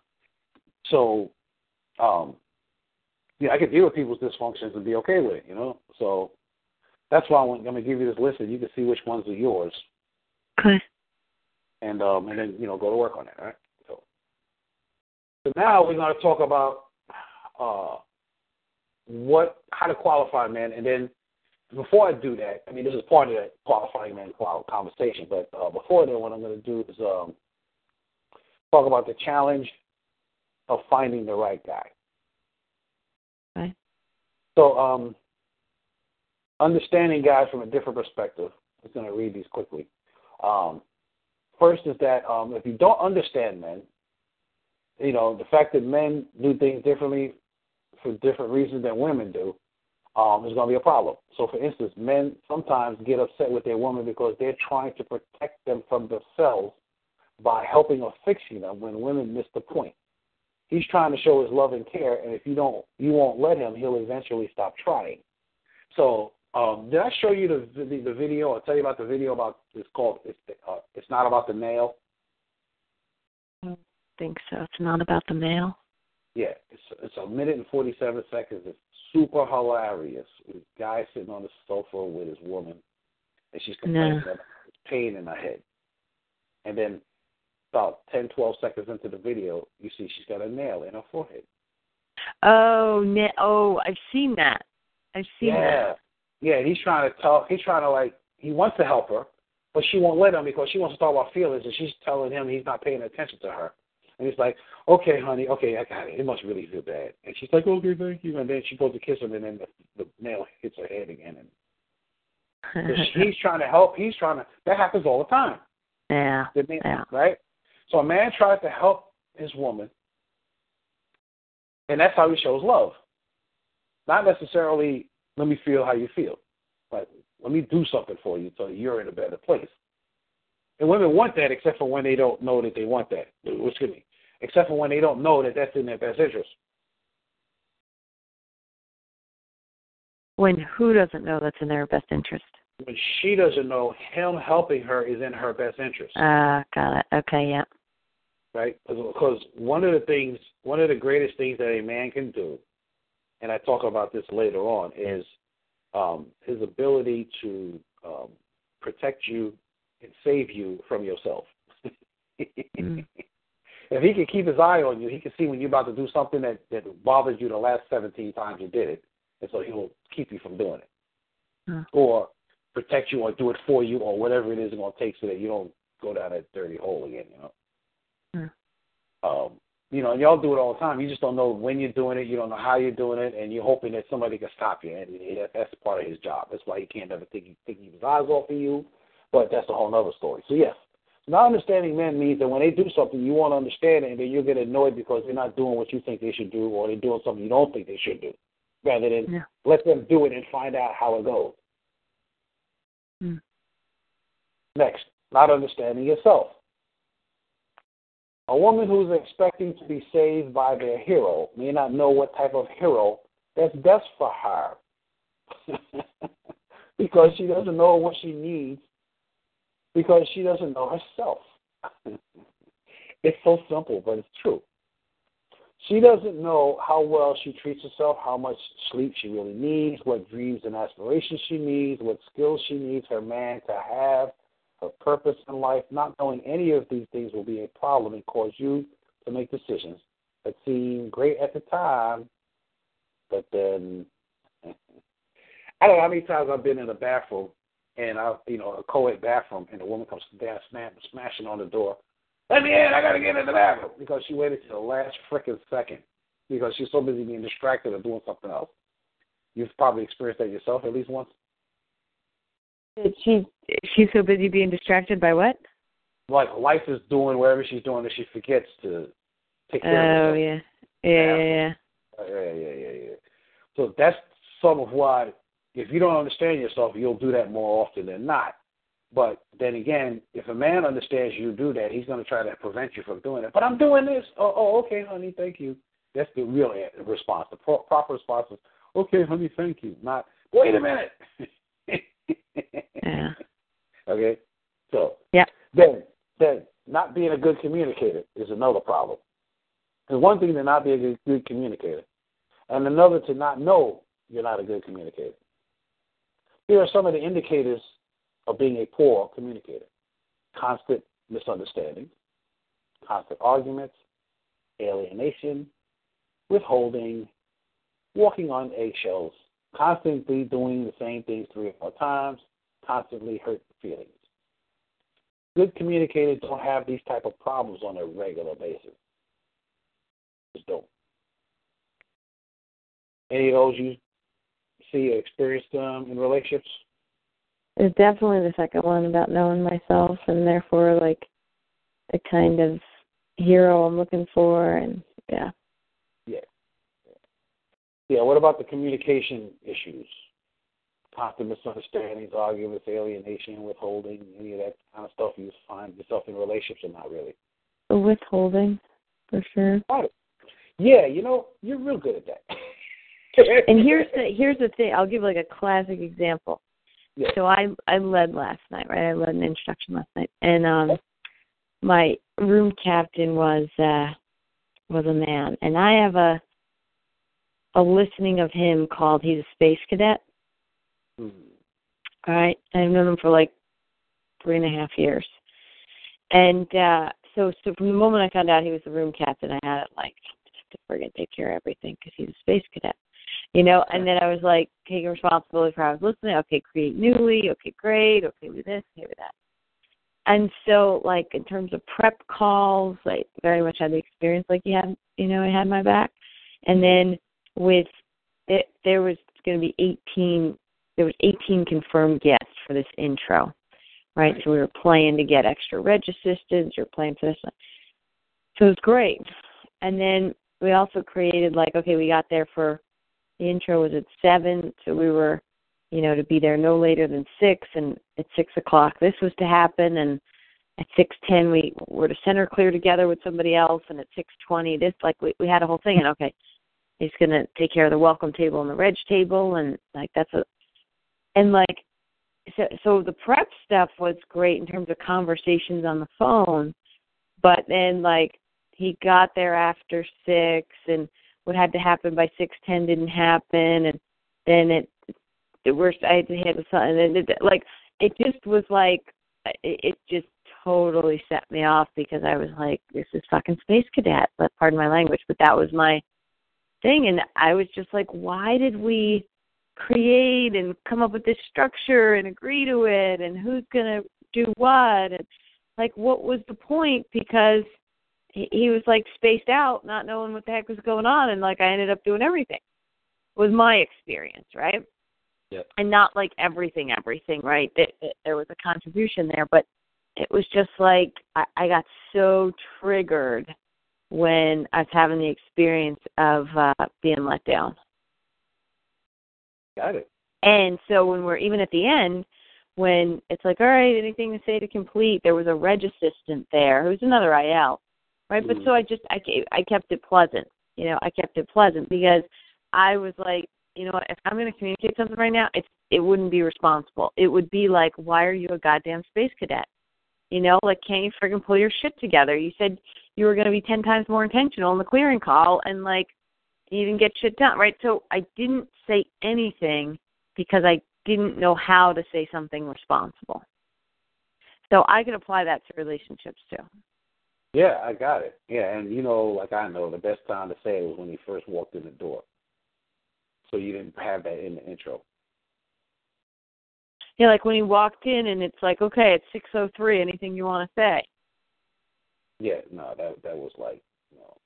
Speaker 2: So, um, yeah, I could deal with people's dysfunctions and be okay with it. You know, so that's why I want, I'm going to give you this list, and you can see which ones are yours,
Speaker 3: Okay.
Speaker 2: and um, and then you know go to work on it. All right. So, now we're going to talk about uh, what how to qualify men, and then before I do that, I mean this is part of that qualifying men conversation, but uh, before then, what I'm going to do is um, talk about the challenge of finding the right guy.
Speaker 3: Okay.
Speaker 2: So, um, understanding guys from a different perspective. I'm just going to read these quickly. Um, first is that um, if you don't understand men, you know the fact that men do things differently for different reasons than women do um, is going to be a problem. So, for instance, men sometimes get upset with their woman because they're trying to protect them from themselves by helping or fixing them when women miss the point. He's trying to show his love and care, and if you don't, you won't let him. He'll eventually stop trying. So, um, did I show you the the, the video? Or tell you about the video about it's called it's uh, it's not about the nail.
Speaker 3: Think so. It's not about the nail.
Speaker 2: Yeah, it's it's a minute and forty seven seconds. It's super hilarious. This guy sitting on the sofa with his woman, and she's complaining
Speaker 3: No.
Speaker 2: about pain in her head. And then about ten, twelve seconds into the video, you see she's got a nail in her forehead.
Speaker 3: Oh, ne- oh, I've seen that. I've seen
Speaker 2: yeah,
Speaker 3: that.
Speaker 2: yeah. And he's trying to talk. He's trying to like. He wants to help her, but she won't let him because she wants to talk about feelings, and she's telling him he's not paying attention to her. And he's like, "Okay, honey, okay, I got it. It must really feel bad." And she's like, "Okay, thank you." And then she goes to kiss him, and then the, the nail hits her head again. And he's trying to help. He's trying to. That happens all the time.
Speaker 3: yeah.
Speaker 2: The man,
Speaker 3: Yeah.
Speaker 2: Right. So a man tries to help his woman, and that's how he shows love. Not necessarily let me feel how you feel, but let me do something for you so you're in a better place. And women want that, except for when they don't know that they want that. Excuse me. Except for when they don't know that that's in their best interest.
Speaker 3: When who doesn't know that's in their best interest?
Speaker 2: When she doesn't know him helping her is in her best interest.
Speaker 3: Ah, got it. Okay, yeah.
Speaker 2: right? Because one of the things, one of the greatest things that a man can do, and I talk about this later on, is um, his ability to um, protect you and save you from yourself.
Speaker 3: Mm.
Speaker 2: If he can keep his eye on you, he can see when you're about to do something that, that bothers you the last 17 times you did it, and so he'll keep you from doing it.
Speaker 3: Hmm.
Speaker 2: Or protect you or do it for you or whatever it is it's going to take so that you don't go down that dirty hole again, you know? Um, you know, and y'all do it all the time. You just don't know when you're doing it. You don't know how you're doing it, and you're hoping that somebody can stop you. And that- that's part of his job. That's why he can't ever take, take his eyes off of you. But that's a whole other story. So yes, not understanding men means that when they do something, you won't understand it, and then you'll get annoyed because they're not doing what you think they should do, or they're doing something you don't think they should do. Rather than
Speaker 3: Yeah.
Speaker 2: let them do it and find out how it goes.
Speaker 3: Hmm.
Speaker 2: Next, not understanding yourself. A woman who's expecting to be saved by their hero may not know what type of hero that's best for her because she doesn't know what she needs because she doesn't know herself. it's so simple, but it's true. She doesn't know how well she treats herself, how much sleep she really needs, what dreams and aspirations she needs, what skills she needs her man to have, her purpose in life. Not knowing any of these things will be a problem and cause you to make decisions that seem great at the time, but then I don't know how many times I've been in a bathroom and I, you know, a co-ed bathroom, and a woman comes down, smash, smashing on the door. Let me in! I gotta get in the bathroom because she waited till the last freaking second because she's so busy being distracted or doing something else. You've probably experienced that yourself at least once.
Speaker 3: She's she's so busy being distracted by what?
Speaker 2: Like life is doing whatever she's doing that she forgets to take care
Speaker 3: oh,
Speaker 2: of herself.
Speaker 3: yeah. Yeah, yeah, yeah.
Speaker 2: Yeah, yeah, yeah, yeah. So that's some of why if you don't understand yourself, you'll do that more often than not. But then again, if a man understands you do that, he's going to try to prevent you from doing it. But I'm doing this. Oh, oh okay, honey, thank you. That's the real response. The pro- proper response is, okay, honey, thank you. Not, wait a minute.
Speaker 3: yeah.
Speaker 2: Okay. So.
Speaker 3: Yeah.
Speaker 2: Then, then, not being a good communicator is another problem. There's one thing to not be a good, good communicator, and another to not know you're not a good communicator. Here are some of the indicators of being a poor communicator constant misunderstanding, constant arguments, alienation, withholding, walking on eggshells, constantly doing the same things three or four times, constantly hurt feelings. Good communicators don't have these type of problems on a regular basis. Just don't. Any of those you see or experienced um, in relationships?
Speaker 3: It's definitely the second one about knowing myself and therefore like the kind of hero I'm looking for and yeah.
Speaker 2: Yeah. Yeah, what about the communication issues? Constant misunderstandings, arguments, alienation, withholding, any of that kind of stuff you find yourself in relationships or not really?
Speaker 3: Withholding, for sure.
Speaker 2: Yeah, you know, you're real good at that.
Speaker 3: and here's the here's the thing. I'll give like a classic example.
Speaker 2: Yeah.
Speaker 3: So I I led last night, right? I led an introduction last night, and um, my room captain was uh was a man, and I have a a listening of him called he's a space cadet.
Speaker 2: Mm.
Speaker 3: All right, I've known him for like three and a half years, and uh so so from the moment I found out he was the room captain, I had it like to friggin' take care of everything because he's a space cadet you know and then i was like taking responsibility for how i was listening. Okay create newly. Okay great. Okay with this okay with that. And so like in terms of prep calls like very much had the experience like you had you know i had my back. And then with it there was going to be 18 there was 18 confirmed guests for this intro right, so we were playing to get extra reg assistants we were playing for this one. so it was great. And then we also created like okay we got there for the intro was at seven, so we were, you know, to be there no later than six. And at six o'clock, this was to happen. And at six ten, we were to center clear together with somebody else. And at six twenty, this like we we had a whole thing. And okay, he's gonna take care of the welcome table and the reg table, and like that's a, and like so so the prep stuff was great in terms of conversations on the phone, but then like he got there after six and what had to happen by six ten didn't happen, and then it the worst I had to handle something, and it, like it just was like it, it just totally set me off because I was like, this is fucking space cadet. But pardon my language, but that was my thing, and I was just like, why did we create and come up with this structure and agree to it, and who's gonna do what, and like what was the point? Because he, he was like spaced out, not knowing what the heck was going on, and like I ended up doing everything. Was my experience, right?
Speaker 2: Yeah.
Speaker 3: And not like everything, everything, right? That there was a contribution there, but it was just like I, I got so triggered when I was having the experience of uh being let down.
Speaker 2: Got it.
Speaker 3: And so when we're even at the end, when it's like, all right, anything to say to complete, there was a reg assistant there who's another IL right? But
Speaker 2: Mm.
Speaker 3: so I just I I kept it pleasant, you know, I kept it pleasant because I was like, you know, if I'm going to communicate something right now, it's it wouldn't be responsible. It would be like, why are you a goddamn space cadet? You know, like can't you friggin' pull your shit together? You said you were going to be ten times more intentional in the clearing call, and like you didn't get shit done, right? So I didn't say anything because I didn't know how to say something responsible. So I can apply that to relationships too.
Speaker 2: Yeah, I got it. Yeah, and you know, like I know, the best time to say it was when he first walked in the door. So you didn't have that in the intro.
Speaker 3: Yeah, like when he walked in and it's like, okay, it's six oh three. Anything you want to say?
Speaker 2: Yeah, no, that that was like, you know,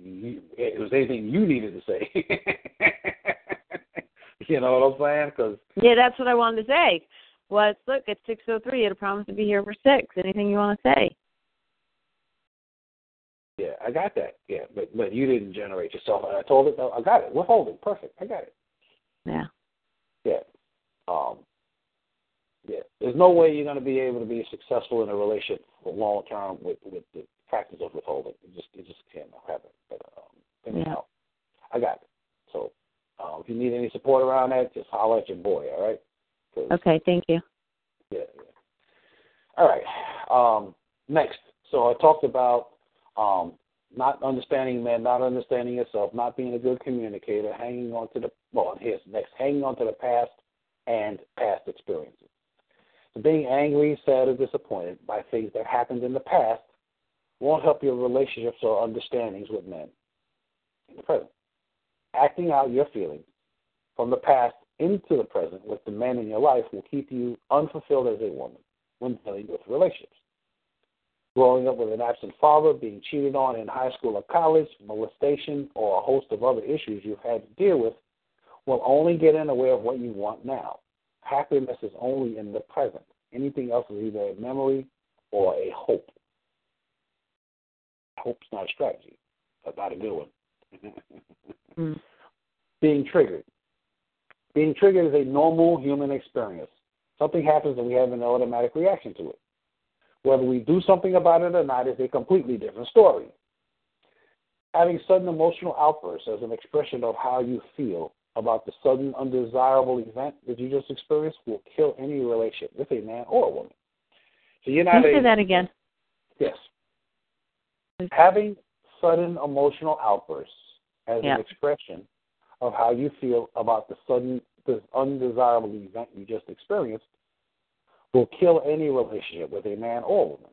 Speaker 2: you, it was anything you needed to say. you know what I'm saying? Cause,
Speaker 3: yeah, that's what I wanted to say. Was look, it's six oh three. You had a promise to be here for six. Anything you want to say?
Speaker 2: Yeah, I got that. Yeah, but but you didn't generate yourself. I told it. I got it. We're holding. Perfect. I got it.
Speaker 3: Yeah.
Speaker 2: Yeah. Um. Yeah. There's no way you're going to be able to be successful in a relationship for long term with with the practice of withholding. It just it just can't happen. But um, anyhow, yeah. I got it. So um, if you need any support around that, just holler at your boy. All right.
Speaker 3: Okay. Thank you.
Speaker 2: Yeah. yeah. All right. Um. Next. So I talked about um, not understanding men, not understanding yourself, not being a good communicator, hanging on to the well, here's next, hanging on to the past and past experiences. So being angry, sad, or disappointed by things that happened in the past won't help your relationships or understandings with men in the present. Acting out your feelings from the past into the present with the men in your life will keep you unfulfilled as a woman when dealing with relationships growing up with an absent father, being cheated on in high school or college, molestation, or a host of other issues you've had to deal with will only get in the way of what you want now. Happiness is only in the present. Anything else is either a memory or a hope. Hope's not a strategy, but not a good one.
Speaker 3: mm.
Speaker 2: Being triggered. Being triggered is a normal human experience. Something happens and we have an automatic reaction to it. Whether we do something about it or not is a completely different story. Having sudden emotional outbursts as an expression of how you feel about the sudden undesirable event that you just experienced will kill any relationship with a man or a woman. So you're not
Speaker 3: Can you say that again?
Speaker 2: Yes. Having sudden emotional outbursts as
Speaker 3: yeah.
Speaker 2: an expression of how you feel about the sudden this undesirable event you just experienced will kill any relationship with a man or woman.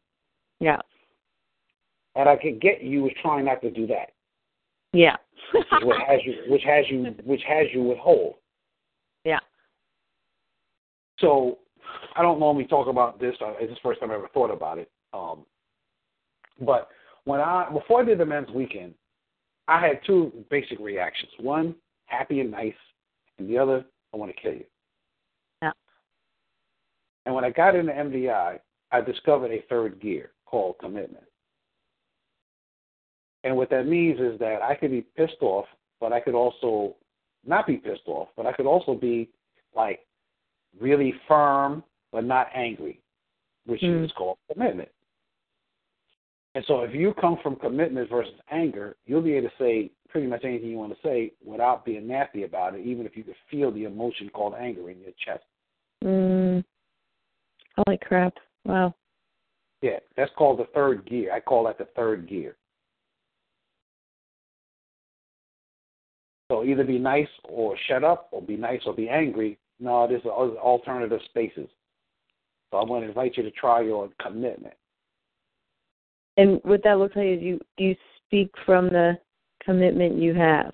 Speaker 3: Yeah.
Speaker 2: And I can get you with trying not to do that.
Speaker 3: Yeah.
Speaker 2: which has you which has you which has you withhold.
Speaker 3: Yeah.
Speaker 2: So I don't normally talk about this. It's the first time I ever thought about it. Um, but when I before I did the men's weekend, I had two basic reactions. One, happy and nice, and the other, I want to kill you. And when I got into MDI, I discovered a third gear called commitment. And what that means is that I could be pissed off, but I could also not be pissed off, but I could also be like really firm but not angry, which mm. is called commitment. And so if you come from commitment versus anger, you'll be able to say pretty much anything you want to say without being nasty about it, even if you could feel the emotion called anger in your chest.
Speaker 3: Mm. Holy crap. Wow.
Speaker 2: Yeah, that's called the third gear. I call that the third gear. So either be nice or shut up, or be nice or be angry. No, there's alternative spaces. So I'm going to invite you to try your commitment.
Speaker 3: And what that looks like is you you speak from the commitment you have.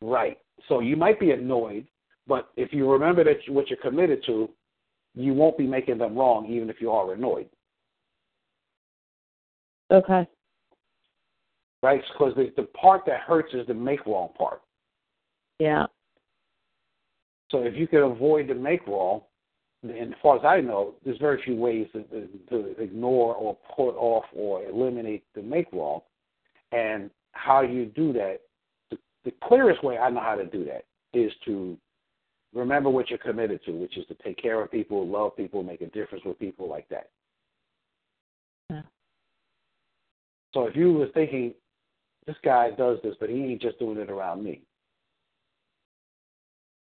Speaker 2: Right. So you might be annoyed, but if you remember that you, what you're committed to, you won't be making them wrong, even if you are annoyed.
Speaker 3: Okay.
Speaker 2: Right? Because the, the part that hurts is the make wrong part.
Speaker 3: Yeah.
Speaker 2: So if you can avoid the make wrong, and as far as I know, there's very few ways to, to ignore or put off or eliminate the make wrong. And how you do that, the, the clearest way I know how to do that is to remember what you're committed to, which is to take care of people, love people, make a difference with people like that.
Speaker 3: Yeah.
Speaker 2: So if you were thinking, this guy does this, but he ain't just doing it around me.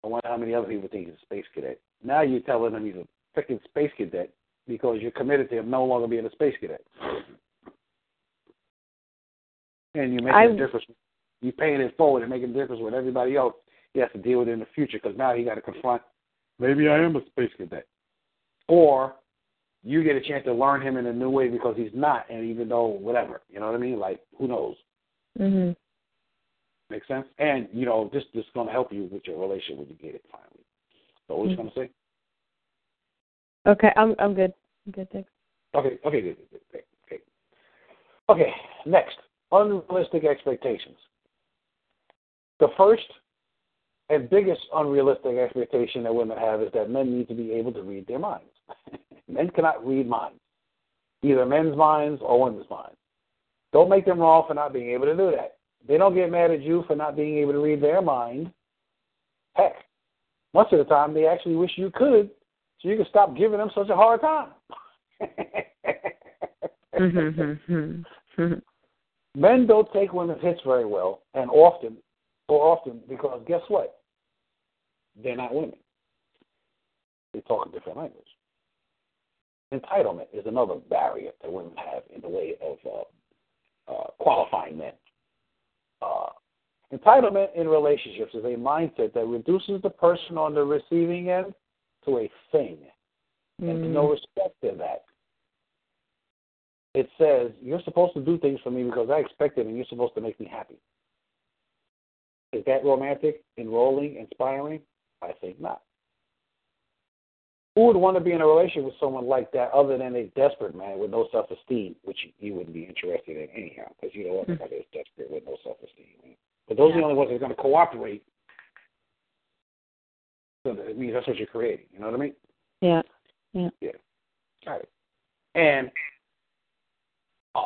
Speaker 2: I wonder how many other people think he's a space cadet. Now you're telling him he's a freaking space cadet because you're committed to him no longer being a space cadet. And you're making I, a difference. You're paying it forward and making a difference with everybody else he has to deal with it in the future because now he got to confront maybe I am a space cadet, or you get a chance to learn him in a new way because he's not, and even though whatever, you know what I mean? Like who knows?
Speaker 3: Mm-hmm.
Speaker 2: Make sense? And you know, this this is going to help you with your relationship when you get it finally. So what mm-hmm. you going to say?
Speaker 3: Okay, I'm I'm good. I'm good, thanks.
Speaker 2: Okay, okay, good, good, good, okay. Okay, next, unrealistic expectations. The first and biggest unrealistic expectation that women have is that men need to be able to read their minds. men cannot read minds, either men's minds or women's minds. Don't make them wrong for not being able to do that. They don't get mad at you for not being able to read their mind. Heck, most of the time they actually wish you could so you can stop giving them such a hard time. Mm-hmm, mm-hmm, mm-hmm. Men don't take women's hits very well, and often, or often, because guess what? They're not women. They talk a different language. Entitlement is another barrier that women have in the way of uh, uh, qualifying men. Uh, entitlement in relationships is a mindset that reduces the person on the receiving end to a thing, mm. and no respect in that. It says you're supposed to do things for me because I expect it, and you're supposed to make me happy. Is that romantic, enrolling, inspiring? I think not. Who would want to be in a relationship with someone like that other than a desperate man with no self esteem, which you wouldn't be interested in anyhow, because you don't want somebody that's desperate with no self esteem. But those yeah. are the only ones that are going to cooperate. So that, means that's what you're creating. You know what I mean?
Speaker 3: Yeah. Yeah.
Speaker 2: Yeah. Got it. And uh,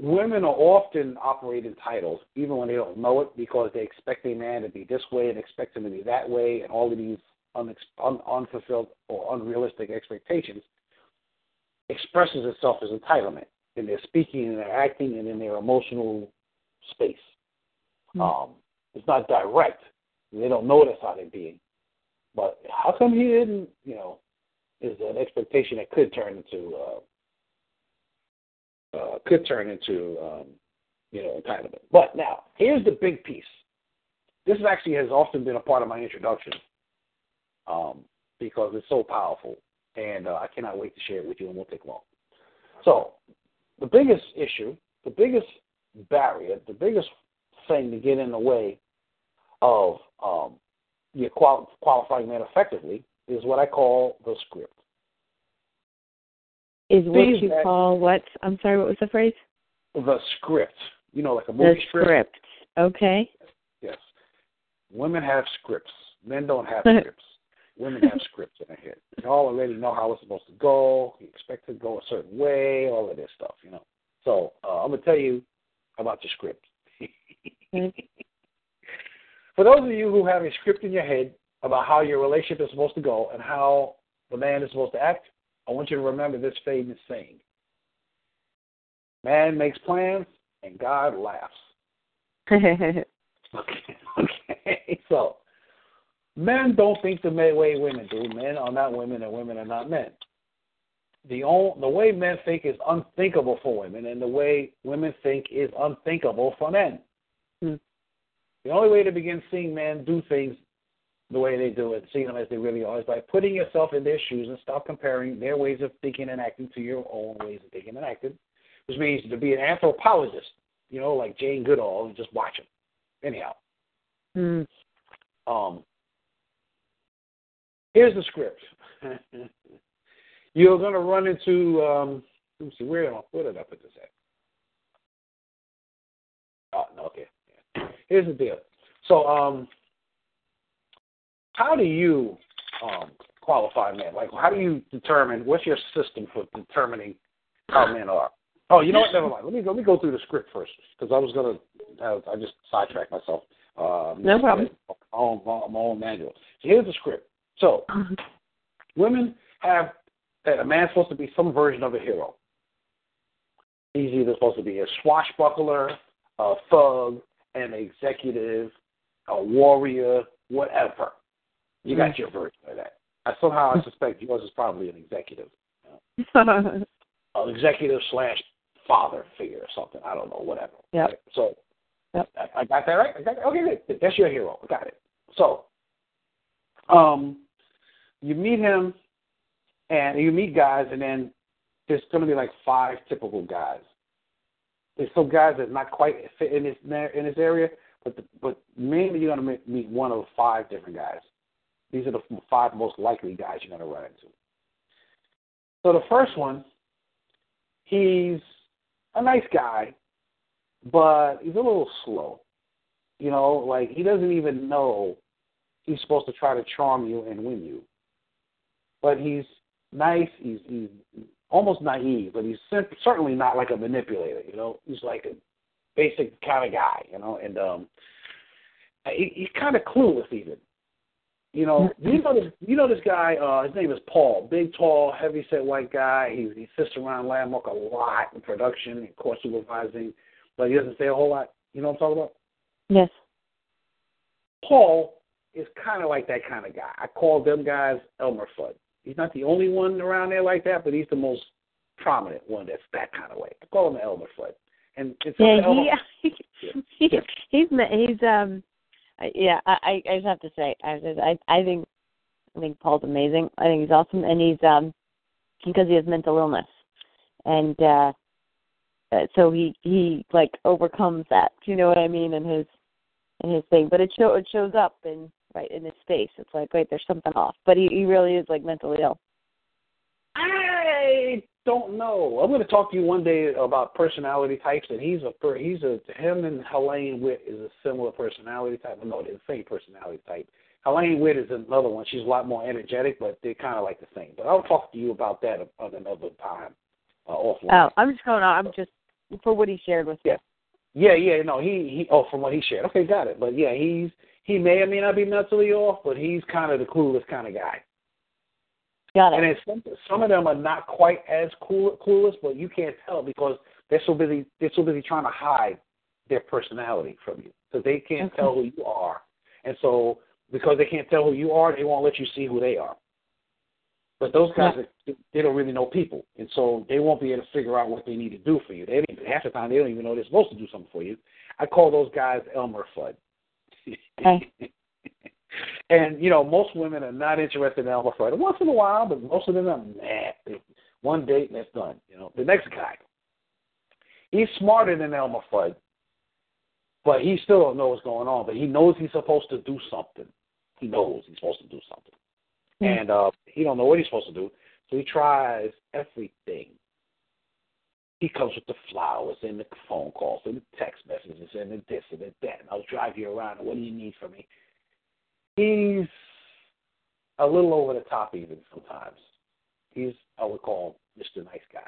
Speaker 2: women are often operate entitled, even when they don't know it, because they expect a man to be this way and expect him to be that way, and all of these un- un- unfulfilled or unrealistic expectations expresses itself as entitlement in their speaking, in their acting, and in their emotional space. Mm-hmm. Um, it's not direct. They don't know that's how they're being. But how come he didn't, you know, is an expectation that could turn into uh, uh, could turn into um, you know entitlement. But now here's the big piece. This actually has often been a part of my introduction um, because it's so powerful, and uh, I cannot wait to share it with you, and won't take long. So, the biggest issue, the biggest barrier, the biggest thing to get in the way of um, your qual- qualifying men effectively is what I call the script.
Speaker 3: Is what you that, call what? I'm sorry, what was the phrase?
Speaker 2: The script. You know, like a movie
Speaker 3: the script. Okay.
Speaker 2: Yes. Women have scripts. Men don't have scripts. Women have scripts in their head. They all already know how it's supposed to go. You expect it to go a certain way, all of this stuff, you know. So uh, I'm gonna tell you about your script. For those of you who have a script in your head about how your relationship is supposed to go and how the man is supposed to act, I want you to remember this famous saying. Man makes plans and God laughs. okay. Okay. So Men don't think the way women do. Men are not women, and women are not men. The only, the way men think is unthinkable for women, and the way women think is unthinkable for men. Hmm. The only way to begin seeing men do things the way they do it, seeing them as they really are, is by putting yourself in their shoes and stop comparing their ways of thinking and acting to your own ways of thinking and acting, which means to be an anthropologist, you know, like Jane Goodall, and just watch them. Anyhow.
Speaker 3: Hmm.
Speaker 2: Um, Here's the script. You're going to run into, um, let me see, where, am where did I put this at? Oh, no, okay. Here's the deal. So, um, how do you um, qualify men? Like, how do you determine, what's your system for determining how men are? Oh, you know what? Never mind. Let me let me go through the script first because I was gonna. I, I just sidetracked myself. Um,
Speaker 3: no problem.
Speaker 2: My own, my own manual. So here's the script. So, women have that a man's supposed to be some version of a hero. He's either supposed to be a swashbuckler, a thug, an executive, a warrior, whatever. You got mm-hmm. your version of that. I somehow I suspect yours is probably an executive. You know? an executive slash father figure or something. I don't know, whatever.
Speaker 3: Yeah.
Speaker 2: Right? So
Speaker 3: yep.
Speaker 2: I, I got that right. I got that? Okay, good. That's your hero. I got it. So, um, you meet him, and you meet guys, and then there's going to be like five typical guys. There's some guys that not quite fit in this in this area, but the, but mainly you're going to meet one of five different guys. These are the five most likely guys you're going to run into. So the first one, he's a nice guy, but he's a little slow. You know, like he doesn't even know he's supposed to try to charm you and win you. But he's nice. He's he's almost naive, but he's certainly not like a manipulator. You know, he's like a basic kind of guy. You know, and um, he, he's kind of clueless even. You know, you know this. You know this guy. Uh, his name is Paul. Big, tall, heavy set white guy. He he sits around Landmark a lot in production and course supervising, but he doesn't say a whole lot. You know what I'm talking about?
Speaker 3: Yes.
Speaker 2: Paul is kind of like that kind of guy. I call them guys Elmer Fudd. He's not the only one around there like that, but he's the most prominent one that's that kind of way. I call him Elmer Fudd. And it's
Speaker 3: yeah,
Speaker 2: Elmer,
Speaker 3: he, he, yeah. he's he's um yeah, I I just have to say I I I think I think Paul's amazing. I think he's awesome, and he's um because he has mental illness, and uh, uh so he he like overcomes that. Do you know what I mean? In his in his thing, but it show it shows up in right in his face. It's like wait, there's something off, but he he really is like mentally ill.
Speaker 2: I don't know. I'm going to talk to you one day about personality types, and he's a he's a to him and Helene Witt is a similar personality type. No, they're the same personality type. Helene Witt is another one. She's a lot more energetic, but they're kind of like the same. But I'll talk to you about that on another time uh, offline.
Speaker 3: Oh, I'm just going. on. I'm just for what he shared with
Speaker 2: yeah. Yeah, yeah, no, he he. Oh, from what he shared. Okay, got it. But yeah, he's he may or may not be mentally off, but he's kind of the clueless kind of guy.
Speaker 3: Got it.
Speaker 2: And it's some, some of them are not quite as cool, clueless, but you can't tell because they're so busy. They're so busy trying to hide their personality from you, because they can't
Speaker 3: okay.
Speaker 2: tell who you are. And so, because they can't tell who you are, they won't let you see who they are. But those guys, yeah. they don't really know people, and so they won't be able to figure out what they need to do for you. They don't even, half the time they don't even know they're supposed to do something for you. I call those guys Elmer Fudd.
Speaker 3: Okay.
Speaker 2: And you know, most women are not interested in Elmer Fudd. Once in a while, but most of them are mad. One date and it's done. You know, the next guy, he's smarter than Elmer Fudd, but he still don't know what's going on. But he knows he's supposed to do something. He knows he's supposed to do something, mm-hmm. and uh, he don't know what he's supposed to do. So he tries everything. He comes with the flowers and the phone calls and the text messages and the this and the that. And I'll drive you around. What do you need from me? He's a little over the top even sometimes. He's I would call Mr. Nice Guy.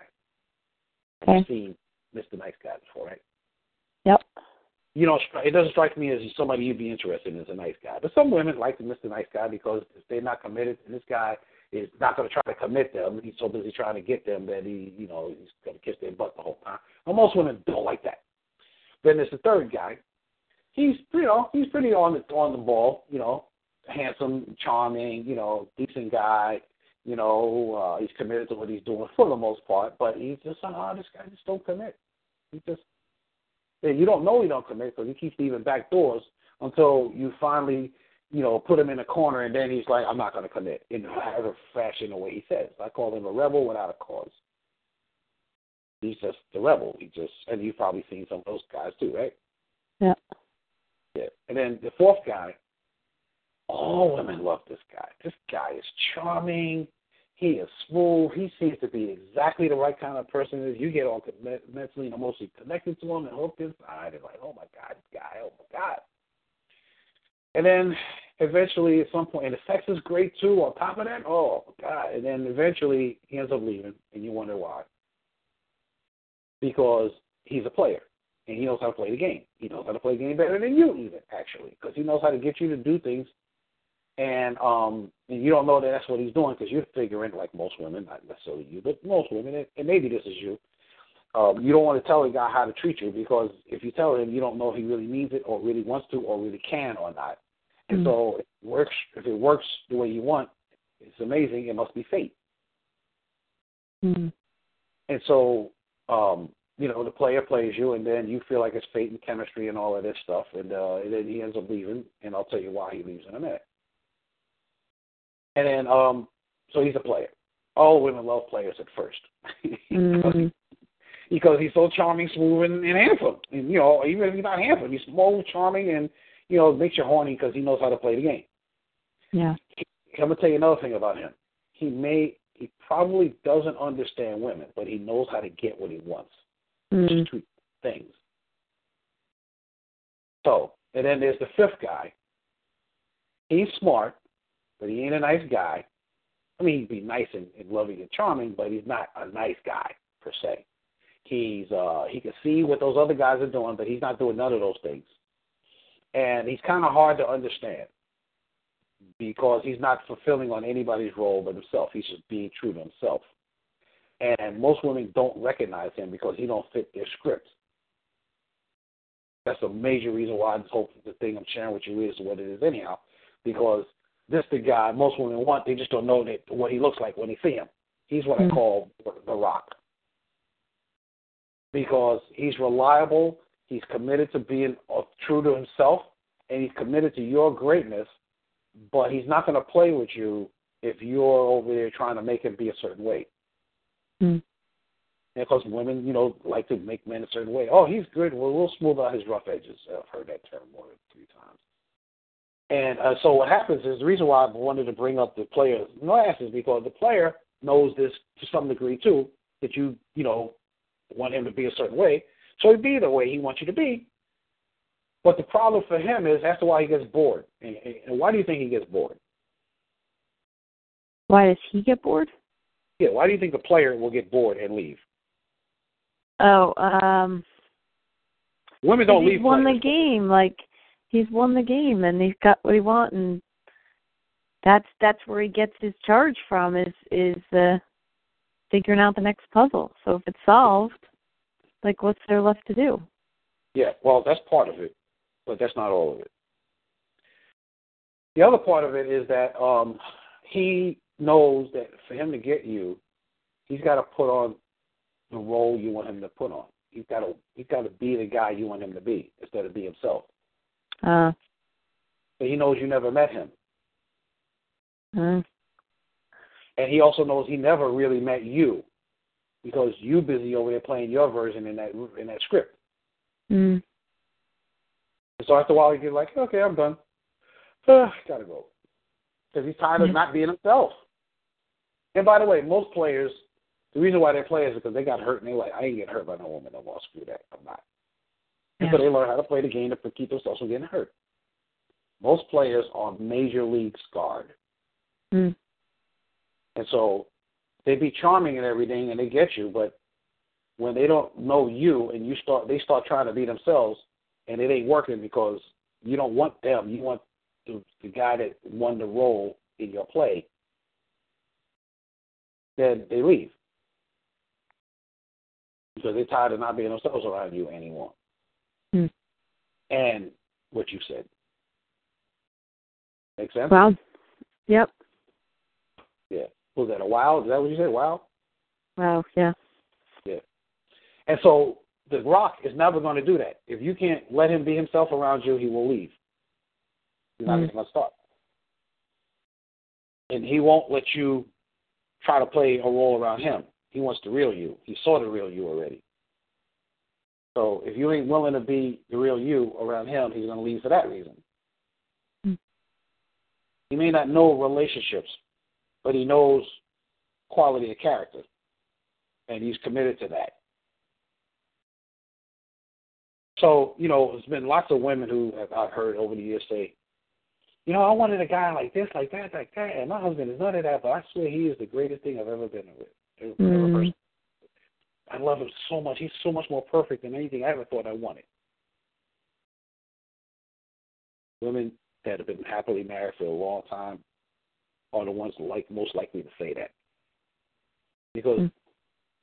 Speaker 3: Okay.
Speaker 2: You've seen Mr. Nice Guy before, right?
Speaker 3: Yep.
Speaker 2: You know, it doesn't strike me as somebody you'd be interested in as a nice guy. But some women like the Mr. Nice Guy because if they're not committed, and this guy is not going to try to commit them. He's so busy trying to get them that he, you know, he's going to kiss their butt the whole time. And most women don't like that. Then there's the third guy. He's, you know, he's pretty on the on the ball. You know, handsome, charming, you know, decent guy. You know, uh, he's committed to what he's doing for the most part, but he's just somehow this guy just don't commit. He just you don't know he don't commit because he keeps leaving back doors until you finally, you know, put him in a corner, and then he's like, I'm not going to commit in whatever fashion the way he says. I call him a rebel without a cause. He's just the rebel. He just, and you've probably seen some of those guys too, right?
Speaker 3: Yeah.
Speaker 2: Yeah. And then the fourth guy all women love this guy. This guy is charming. He is smooth. He seems to be exactly the right kind of person. As you get all mentally and emotionally connected to him and hooked inside, and like, oh my god, this guy, oh my god. And then eventually, at some point, and the sex is great too. On top of that, oh god. And then eventually, he ends up leaving, and you wonder why. Because he's a player and he knows how to play the game. He knows how to play the game better than you, even actually, because he knows how to get you to do things and um and you don't know that that's what he's doing because you're figuring like most women, not necessarily you, but most women, and, and maybe this is you. Um, you don't want to tell a guy how to treat you because if you tell him, you don't know if he really means it or really wants to or really can or not. And mm-hmm. so it works if it works the way you want, it's amazing. It must be fate.
Speaker 3: Mm-hmm.
Speaker 2: And so, um, you know, the player plays you, and then you feel like it's fate and chemistry and all of this stuff, and, uh, and then he ends up leaving, and I'll tell you why he leaves in a minute. And then, um, so he's a player. All women love players at first.
Speaker 3: mm-hmm.
Speaker 2: because he's so charming, smooth, and, and handsome. And, you know, even if he's not handsome, he's smooth, charming, and, you know, makes you horny because he knows how to play the game.
Speaker 3: Yeah.
Speaker 2: I'm going to tell you another thing about him. He may he probably doesn't understand women, but he knows how to get what he wants.
Speaker 3: Mm.
Speaker 2: Two things. So, and then there's the fifth guy. He's smart, but he ain't a nice guy. I mean, he'd be nice and, and loving and charming, but he's not a nice guy per se. He's uh he can see what those other guys are doing, but he's not doing none of those things. And he's kind of hard to understand because he's not fulfilling on anybody's role but himself. He's just being true to himself. And most women don't recognize him because he don't fit their script. That's a major reason why this whole the thing I'm sharing with you is what it is anyhow, because this the guy most women want. They just don't know that what he looks like when they see him. He's what
Speaker 3: Mm.
Speaker 2: I call the rock because he's reliable. He's committed to being uh, true to himself, and he's committed to your greatness. But he's not going to play with you if you're over there trying to make him be a certain way.
Speaker 3: Mm.
Speaker 2: Because women, you know, like to make men a certain way. Oh, he's good. Well, we'll smooth out his rough edges. I've heard that term more than three times. And uh, so what happens is the reason why I wanted to bring up the player's glass is because the player knows this to some degree too, that you, you know, want him to be a certain way. So he'd be the way he wants you to be. But the problem for him is that's why he gets bored. And, and why do you think he gets bored?
Speaker 3: Why does he get bored?
Speaker 2: Yeah, why do you think the player will get bored and leave?
Speaker 3: Oh, um
Speaker 2: Women don't leave.
Speaker 3: won
Speaker 2: players.
Speaker 3: the game. Like he's won the game and he's got what he wants and that's that's where he gets his charge from is is uh figuring out the next puzzle. So if it's solved, like what's there left to do?
Speaker 2: Yeah, well, that's part of it, but that's not all of it. The other part of it is that um, he knows that for him to get you, he's got to put on the role you want him to put on. He's got to he's got to be the guy you want him to be instead of be himself.
Speaker 3: Uh,
Speaker 2: But he knows you never met him,
Speaker 3: uh
Speaker 2: and he also knows he never really met you because you busy over there playing your version in that in that script.
Speaker 3: mm,
Speaker 2: And so after a while, get like, okay, I'm done. Uh, gotta go. Because he's tired
Speaker 3: Yeah.
Speaker 2: of not being himself. And by the way, most players, the reason why they're players is because they got hurt and they're like, I ain't getting hurt by no woman no more. Screw that. I'm not. So
Speaker 3: Yeah.
Speaker 2: they learn how to play the game to keep themselves from getting hurt. Most players are major league scarred.
Speaker 3: mm,
Speaker 2: And so they be charming and everything and they get you, but when they don't know you and you start they start trying to be themselves and it ain't working because you don't want them. You want the, the guy that won the role in your play, then they leave. Because they're tired of not being themselves around you anymore. And what you said. Make sense?
Speaker 3: well, yep.
Speaker 2: yeah. Was that a wow? Is that what you said? Wow?
Speaker 3: Wow, yeah. Yeah.
Speaker 2: And so the Rock is never going to do that. If you can't let him be himself around you, he will leave. He's not
Speaker 3: mm.
Speaker 2: going to start. And he won't let you try to play a role around him. He wants the real you. He saw the real you already. So if you ain't willing to be the real you around him, he's going to leave for that reason.
Speaker 3: Mm.
Speaker 2: He may not know relationships, but he knows quality of character. And he's committed to that. So, you know, there's been lots of women who have, I've heard over the years say, you know, I wanted a guy like this, like that, like that, and my husband is none of that, but I swear he is the greatest thing I've ever been with. Ever
Speaker 3: Mm.
Speaker 2: person. I love him so much. He's so much more perfect than anything I ever thought I wanted. Women that have been happily married for a long time are the ones like most likely to say that. Because
Speaker 3: Mm.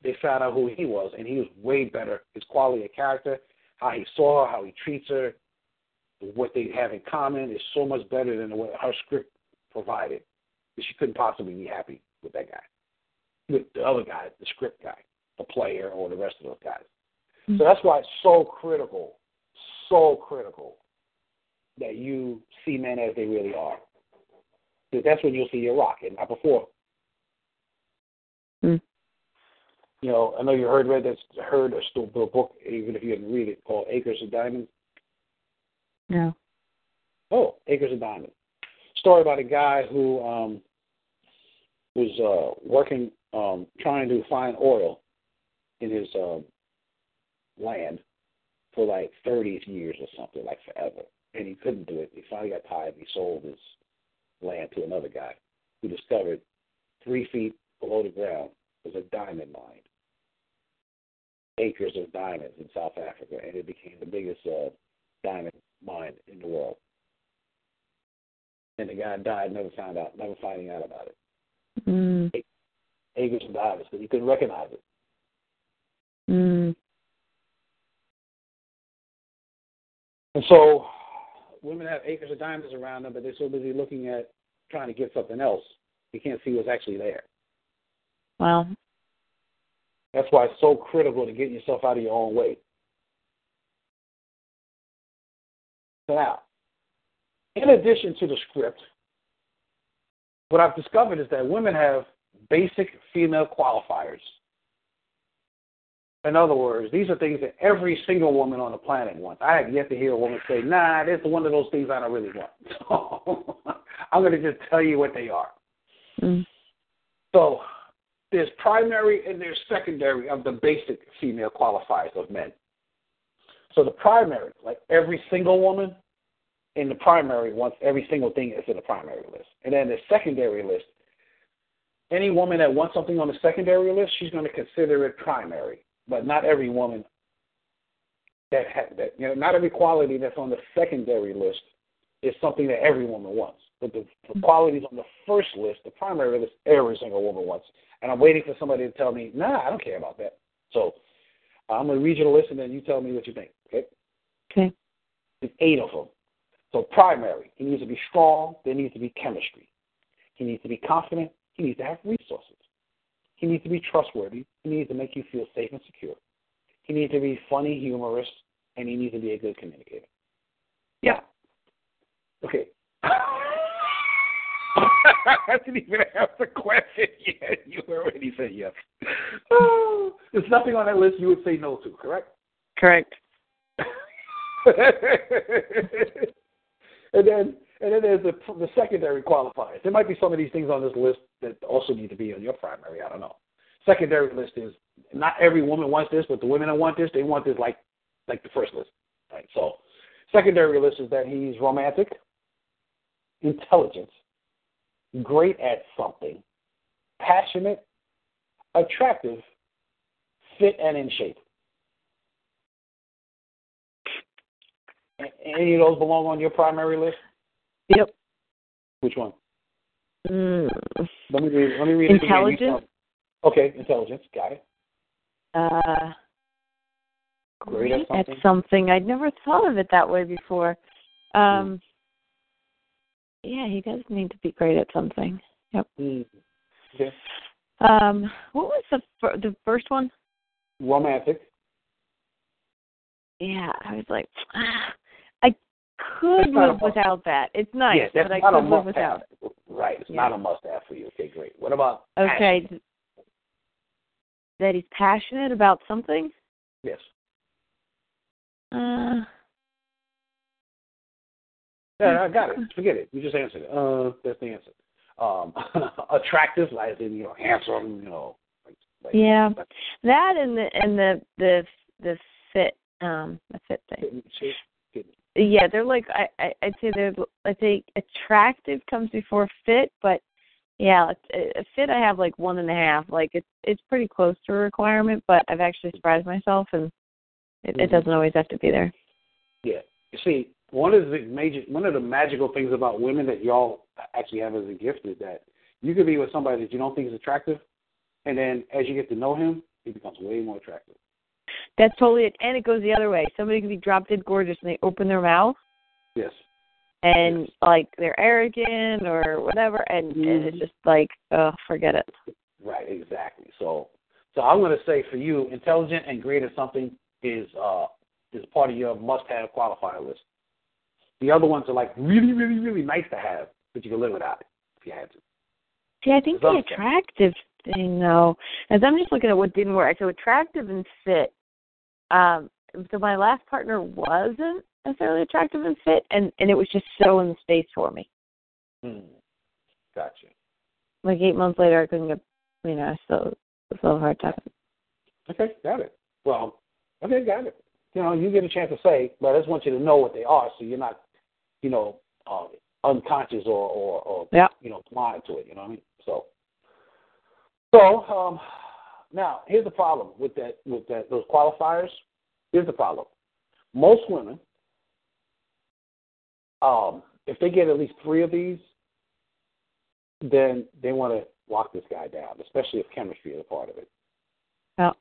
Speaker 2: they found out who he was and he was way better. His quality of character, how he saw her, how he treats her, what they have in common is so much better than what her script provided. She couldn't possibly be happy with that guy. With the other guy, the script guy, the player, or the rest of those guys.
Speaker 3: Mm.
Speaker 2: So that's why it's so critical, so critical that you see men as they really are. Because that's when you'll see your rock, and not before.
Speaker 3: Mm.
Speaker 2: You know, I know you heard read that heard a still a book, even if you didn't read it, called Acres of Diamonds.
Speaker 3: No.
Speaker 2: Oh, Acres of Diamonds. Story about a guy who um, was uh, working, um, trying to find oil in his um, land for like 30 years or something, like forever. And he couldn't do it. He finally got tired. He sold his land to another guy who discovered three feet below the ground was a diamond mine. Acres of diamonds in South Africa, and it became the biggest uh, diamond mine in the world. And the guy died, never found out, never finding out about it.
Speaker 3: Mm.
Speaker 2: Acres of diamonds, because he couldn't recognize it.
Speaker 3: Mm.
Speaker 2: And so women have acres of diamonds around them, but they're so busy looking at trying to get something else, they can't see what's actually there.
Speaker 3: Well,
Speaker 2: That's why it's so critical to get yourself out of your own way. So now, in addition to the script, what I've discovered is that women have basic female qualifiers. In other words, these are things that every single woman on the planet wants. I have yet to hear a woman say, nah, this is one of those things I don't really want. So I'm going to just tell you what they are.
Speaker 3: mm.
Speaker 2: So there's primary and there's secondary of the basic female qualifiers of men. So the primary, like every single woman in the primary wants every single thing that's in the primary list. And then the secondary list, any woman that wants something on the secondary list, she's going to consider it primary. But not every woman that, ha- that you know, not every quality that's on the secondary list is something that every woman wants. But the, the mm-hmm. qualities on the first list, the primary list, every single woman wants. And I'm waiting for somebody to tell me, nah, I don't care about that. So I'm to read you the list and then you tell me what you think. Okay?
Speaker 3: Okay.
Speaker 2: There's eight of them. So primary, he needs to be strong. There needs to be chemistry. He needs to be confident. He needs to have resources. He needs to be trustworthy. He needs to make you feel safe and secure. He needs to be funny, humorous, and he needs to be a good communicator. Yeah. Okay. I didn't even ask the question yet. You already said yes. Oh, there's nothing on that list you would say no to, correct?
Speaker 3: Correct.
Speaker 2: and then and then there's the the secondary qualifiers. There might be some of these things on this list that also need to be on your primary. I don't know. Secondary list is not every woman wants this, but the women that want this, they want this like like the first list. Right. So secondary list is that he's romantic, intelligent, great at something, passionate, attractive, fit and in shape. Any of those belong on your primary list?
Speaker 3: Yep.
Speaker 2: Which one?
Speaker 3: Mm.
Speaker 2: Let me read. Let me read it again. You
Speaker 3: Intelligent?
Speaker 2: tell- Okay, intelligence. Got it.
Speaker 3: Uh,
Speaker 2: Great at
Speaker 3: at
Speaker 2: something.
Speaker 3: something. I'd never thought of it that way before. Um, yeah, he does need to be great at something.
Speaker 2: Mm. Okay.
Speaker 3: Um, what was the fir- the first one?
Speaker 2: Romantic.
Speaker 3: Yeah, I was like, ah, could live without that. It's nice,
Speaker 2: yes, that's
Speaker 3: but I could live
Speaker 2: must-have.
Speaker 3: without.
Speaker 2: Right. It's
Speaker 3: Yeah.
Speaker 2: not a must-have for you. Okay, great. What about
Speaker 3: Okay,
Speaker 2: passion?
Speaker 3: that he's passionate about something.
Speaker 2: Yes.
Speaker 3: Uh,
Speaker 2: Yeah, I got it. Forget it. You just answered it. Uh, that's the answer. Um, attractive, like in, you know, handsome, you know. Like, like,
Speaker 3: Yeah.
Speaker 2: like-
Speaker 3: that and the and the the the fit um the fit thing. Yeah, they're like I, I I'd say they're I think attractive comes before fit, but yeah, a fit I have like one and a half. Like it's it's pretty close to a requirement, but I've actually surprised myself, and it,
Speaker 2: Mhm.
Speaker 3: it doesn't always have to be there.
Speaker 2: Yeah. You see, one of the major, one of the magical things about women that y'all actually have as a gift is that you could be with somebody that you don't think is attractive, and then as you get to know him, he becomes way more attractive.
Speaker 3: That's totally it, and it goes the other way. Somebody can be drop dead gorgeous, and they open their mouth,
Speaker 2: Yes.
Speaker 3: and
Speaker 2: Yes.
Speaker 3: like they're arrogant or whatever, and, and it's just like, oh, forget it.
Speaker 2: Right. Exactly. So, so I'm going to say for you, intelligent and great at something is uh is part of your must-have qualifier list. The other ones are like really, really, really nice to have, but you can live without it if you had to.
Speaker 3: See, I think the attractive thing though, as I'm just looking at what didn't work. So attractive and fit. Um, so my last partner wasn't necessarily attractive and fit, and and it was just so in the space for me.
Speaker 2: Hmm. Gotcha.
Speaker 3: like eight months later, I couldn't get, you know, I still still have a hard time.
Speaker 2: Okay, got it. Well, okay, got it. You know, you get a chance to say, but I just want you to know what they are, so you're not, you know, uh, unconscious or or, or
Speaker 3: Yeah.
Speaker 2: you know blind to it. You know what I mean? So, so um, now here's the problem with that with that those qualifiers. Here's the problem. Most women, um, if they get at least three of these, then they want to lock this guy down, especially if chemistry is a part of it.
Speaker 3: Yeah.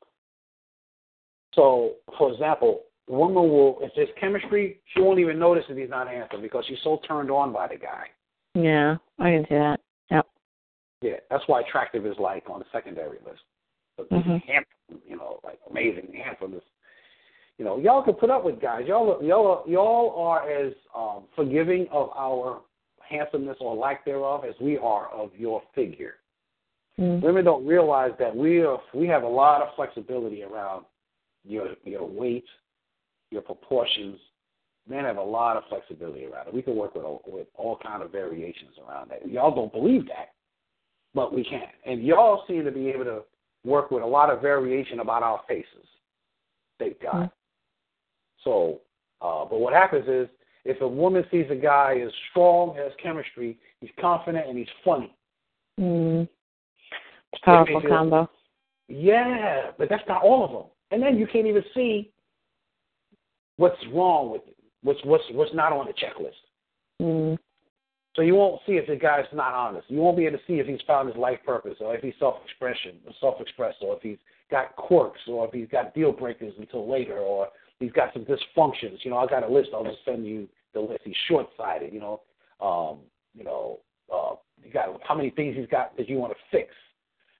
Speaker 2: So, for example, a woman will, if there's chemistry, she won't even notice that he's not handsome because she's so turned on by the guy.
Speaker 3: Yeah, I can see that. Yep.
Speaker 2: Yeah, that's why attractive is like on the secondary list. But
Speaker 3: Mhm.
Speaker 2: handsome, you know, like amazing handsomeness. You know, y'all can put up with guys. Y'all, y'all, y'all are as um, forgiving of our handsomeness or lack thereof as we are of your figure.
Speaker 3: Mm.
Speaker 2: Women don't realize that we are we have a lot of flexibility around your your weight, your proportions. Men have a lot of flexibility around it. We can work with all, with all kind of variations around that. Y'all don't believe that, but we can. And y'all seem to be able to work with a lot of variation about our faces. Thank God.
Speaker 3: Mm.
Speaker 2: So, uh, but what happens is if a woman sees a guy is strong, has chemistry, he's confident, and he's funny.
Speaker 3: Mm. Powerful
Speaker 2: it-
Speaker 3: combo.
Speaker 2: Yeah, but that's not all of them. And then you can't even see what's wrong with it, what's what's what's not on the checklist.
Speaker 3: Mm.
Speaker 2: So you won't see if the guy's not honest. You won't be able to see if he's found his life purpose, or if he's self-expression, or self-expressed, or if he's got quirks, or if he's got deal breakers until later, or he's got some dysfunctions. You know, I got a list. I'll just send you the list. He's short-sighted. You know, um, you know, uh, you got how many things he's got that you want to fix.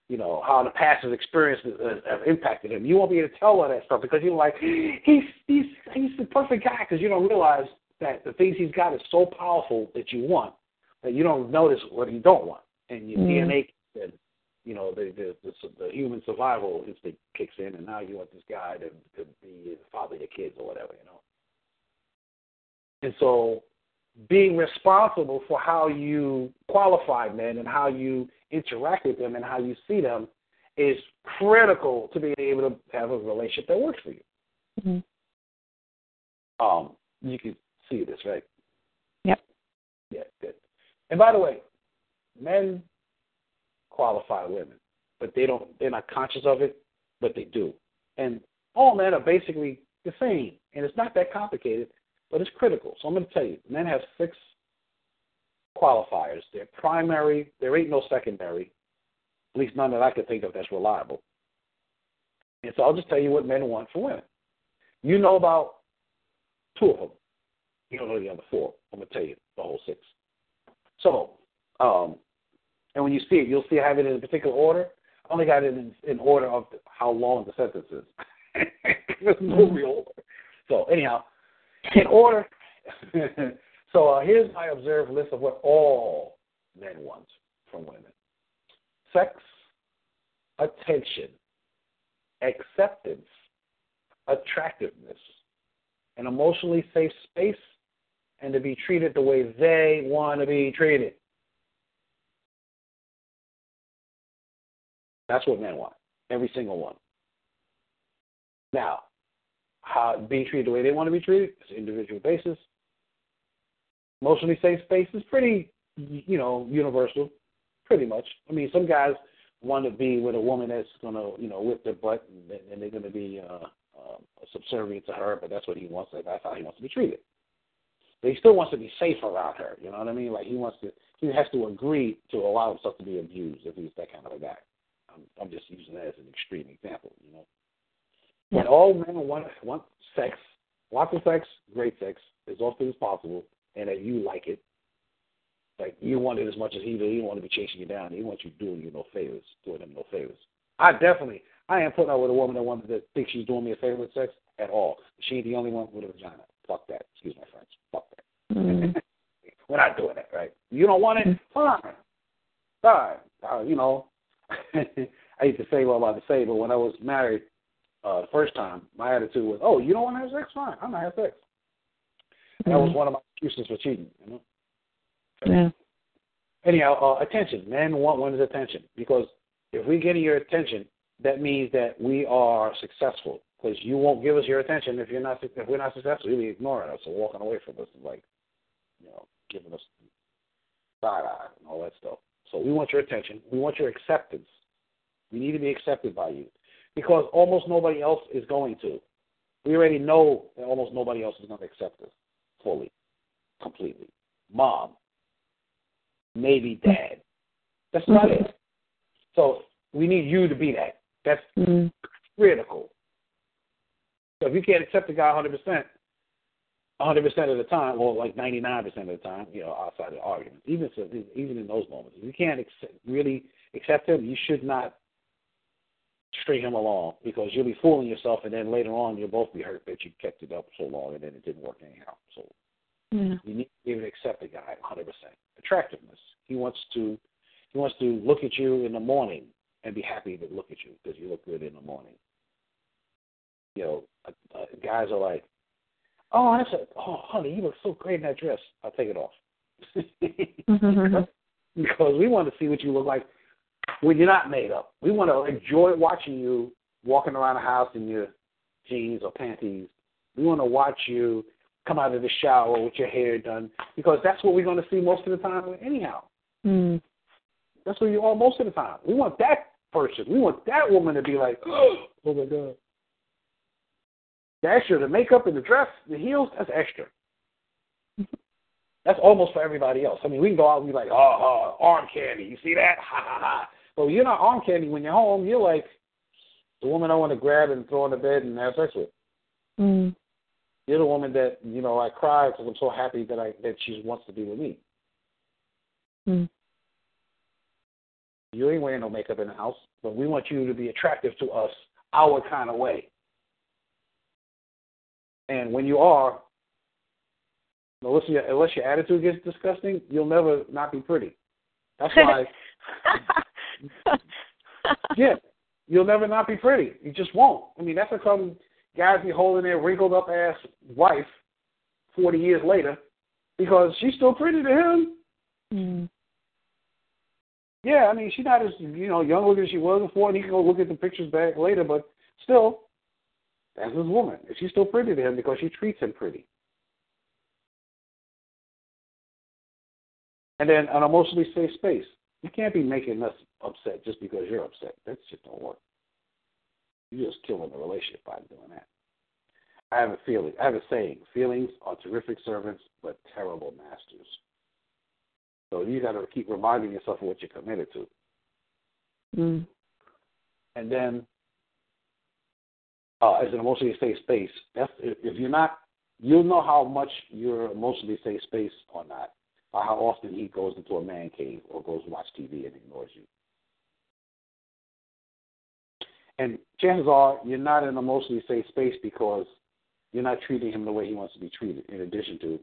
Speaker 2: You know how the past experiences have impacted him. You won't be able to tell all that stuff because you're like, he's he's he's the perfect guy because you don't realize that the things he's got is so powerful that you want that you don't notice what you don't want, and your
Speaker 3: Mm.
Speaker 2: DNA, and you know the, the the the human survival instinct kicks in, and now you want this guy to to be the father of your kids or whatever, you know. And so, being responsible for how you qualify men and how you interact with them and how you see them is critical to being able to have a relationship that works for you.
Speaker 3: Mhm.
Speaker 2: Um, you can see this, right?
Speaker 3: Yep.
Speaker 2: Yeah, good. And by the way, men qualify women, but they don't they're not conscious of it, but they do. And all men are basically the same. And it's not that complicated, but it's critical. So I'm gonna tell you, men have six qualifiers. They're primary, there ain't no secondary, at least none that I can think of that's reliable. And so I'll just tell you what men want for women. You know about two of them. You don't know the other four. I'm gonna tell you the whole six. So, um, and when you see it, you'll see I have it in a particular order. I only got it in, in order of how long the sentence is. There's no real order. So anyhow, in order. so uh, here's my observed list of what all men want from women: sex, attention, acceptance, attractiveness, an emotionally safe space, and to be treated the way they want to be treated. That's what men want. Every single one. Now, how being treated the way they want to be treated is individual basis. Emotionally safe space is pretty, you know, universal, pretty much. I mean, some guys want to be with a woman that's to, you know, whip their butt and, and they're to be uh, uh, subservient to her, but that's what he wants. That's how he wants to be treated. But he still wants to be safe around her. You know what I mean? Like he wants to, he has to agree to allow himself to be abused if he's that kind of a guy. I'm, I'm just using that as an extreme example. You know. But all men want want sex, lots of sex, great sex, as often as possible, and that you like it. Like you want it as much as he do. He don't want to be chasing you down. He wants you doing you no favors, doing him no favors. I definitely, I ain't putting up with a woman that wants to think she's doing me a favor with sex at all. She ain't the only one with a vagina. Fuck that. Excuse my French. Fuck that.
Speaker 3: Mm.
Speaker 2: We're not doing that, right? You don't want it? Fine. Fine. Uh, you know, I used to say what I'm about to say, but when I was married uh, the first time, my attitude was, oh, you don't want to have sex? Fine. I'm not have sex. That was
Speaker 3: Mm.
Speaker 2: one of my excuses for cheating, you know?
Speaker 3: Yeah.
Speaker 2: anyhow, uh, attention. Men want women's attention because if we get your attention, that means that we are successful. Because you won't give us your attention if you're not if we're not successful. You'll be ignoring us or walking away from us, like you know, giving us side eye and all that stuff. So we want your attention. We want your acceptance. We need to be accepted by you because almost nobody else is going to. We already know that almost nobody else is going to accept us fully, completely. Mom, maybe dad. That's not it. So we need you to be that. That's mm-hmm. critical. So if you can't accept the guy 100%, 100% of the time, or like 99% of the time, you know, outside of arguments, even so, even in those moments, if you can't accept, really accept him, you should not string him along because you'll be fooling yourself, and then later on you'll both be hurt that you kept it up so long and then it didn't work anyhow. So
Speaker 3: yeah.
Speaker 2: you need to even accept the guy 100%. Attractiveness. He wants to he wants to look at you in the morning and be happy to look at you because you look good in the morning. You know, uh, uh, guys are like, "Oh, that's a oh, honey, you look so great in that dress. I'll take it off." because we want to see what you look like when you're not made up. We want to enjoy watching you walking around the house in your jeans or panties. We want to watch you come out of the shower with your hair done because that's what we're going to see most of the time anyhow.
Speaker 3: Mm.
Speaker 2: That's what you are most of the time. We want that person. We want that woman to be like, oh my god. The extra, the makeup and the dress, the heels, that's extra. That's almost for everybody else. I mean, we can go out and be like, oh, oh arm candy. You see that? Ha ha ha. But you're not arm candy when you're home. You're like the woman I want to grab and throw in the bed and have sex with.
Speaker 3: Mm.
Speaker 2: You're the woman that you know I cry because I'm so happy that I that she wants to be with me.
Speaker 3: Mm.
Speaker 2: You ain't wearing no makeup in the house, but we want you to be attractive to us our kind of way. And when you are, unless your, unless your attitude gets disgusting, you'll never not be pretty. That's why. yeah, you'll never not be pretty. You just won't. I mean, that's how come guys be holding their wrinkled up ass wife forty years later because she's still pretty to him.
Speaker 3: Mm.
Speaker 2: Yeah, I mean, she's not as you know young looking as she was before, and he can go look at the pictures back later. But still, that's his woman. And she's still pretty to him because she treats him pretty. And then an emotionally safe space. You can't be making us upset just because you're upset. That just don't work. You're just killing the relationship by doing that. I have a feeling. I have a saying: feelings are terrific servants, but terrible masters. So you got to keep reminding yourself of what you're committed to.
Speaker 3: Mm.
Speaker 2: And then, uh, as an emotionally safe space, that's if you're not, you'll know how much you're emotionally safe space or not by how often he goes into a man cave or goes to watch TV and ignores you. And chances are you're not in an emotionally safe space because you're not treating him the way he wants to be treated, in addition to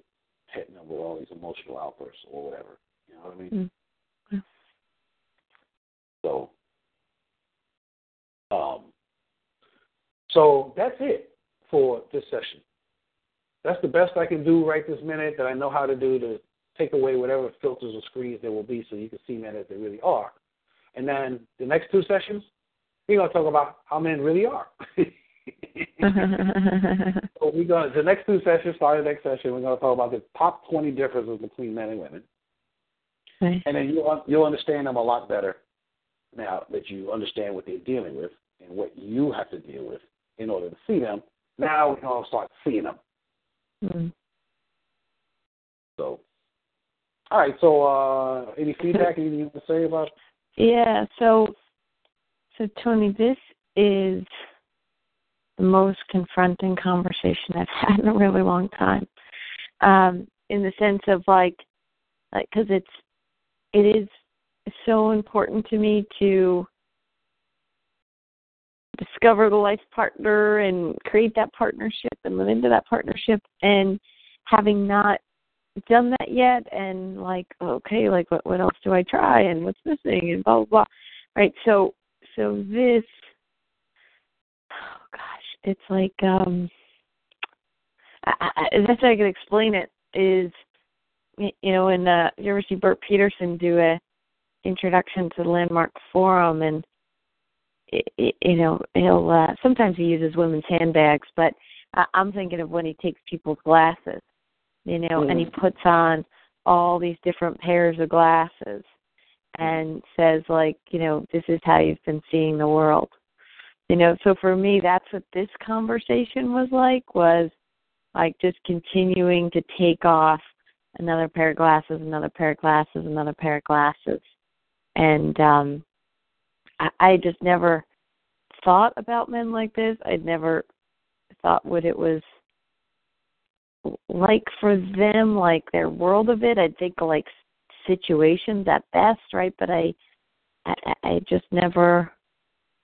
Speaker 2: hitting him with all these emotional outbursts or whatever. You know what I mean?
Speaker 3: Mm-hmm.
Speaker 2: So, um, so that's it for this session. That's the best I can do right this minute that I know how to do to take away whatever filters or screens there will be so you can see men as they really are. And then the next two sessions, we're going to talk about how men really are. so we're going to, the next two sessions, starting the next session, we're going to talk about the top 20 differences between men and women.
Speaker 3: Okay.
Speaker 2: And then you'll, you'll understand them a lot better now that you understand what they're dealing with and what you have to deal with in order to see them. Now we can all start seeing them.
Speaker 3: Mm-hmm.
Speaker 2: So, all right. So, uh, any feedback? anything you want to say about?
Speaker 3: Yeah. So, so Tony, this is the most confronting conversation I've had in a really long time. Um, in the sense of like, because it's it is so important to me to discover the life partner and create that partnership and live into that partnership. And having not done that yet and like okay like what what else do i try? And what's missing? And blah blah blah. Right? So so this oh gosh it's like um I, I, the way i can explain it is you know, in uh, you ever see Bert Peterson do a introduction to the Landmark Forum, and you know, he'll uh, sometimes he uses women's handbags, but I'm thinking of when he takes people's glasses, you know, mm-hmm. and he mm-hmm. puts on all these different pairs of glasses and says like, you know, this is how you've been seeing the world. You know, so for me that's what this conversation was like was like just continuing to take off another pair of glasses, another pair of glasses, another pair of glasses. And um I, I just never thought about men like this. I'd never thought what it was like for them, like their world of it. I'd think like situations at best, right? But I, I, I just never,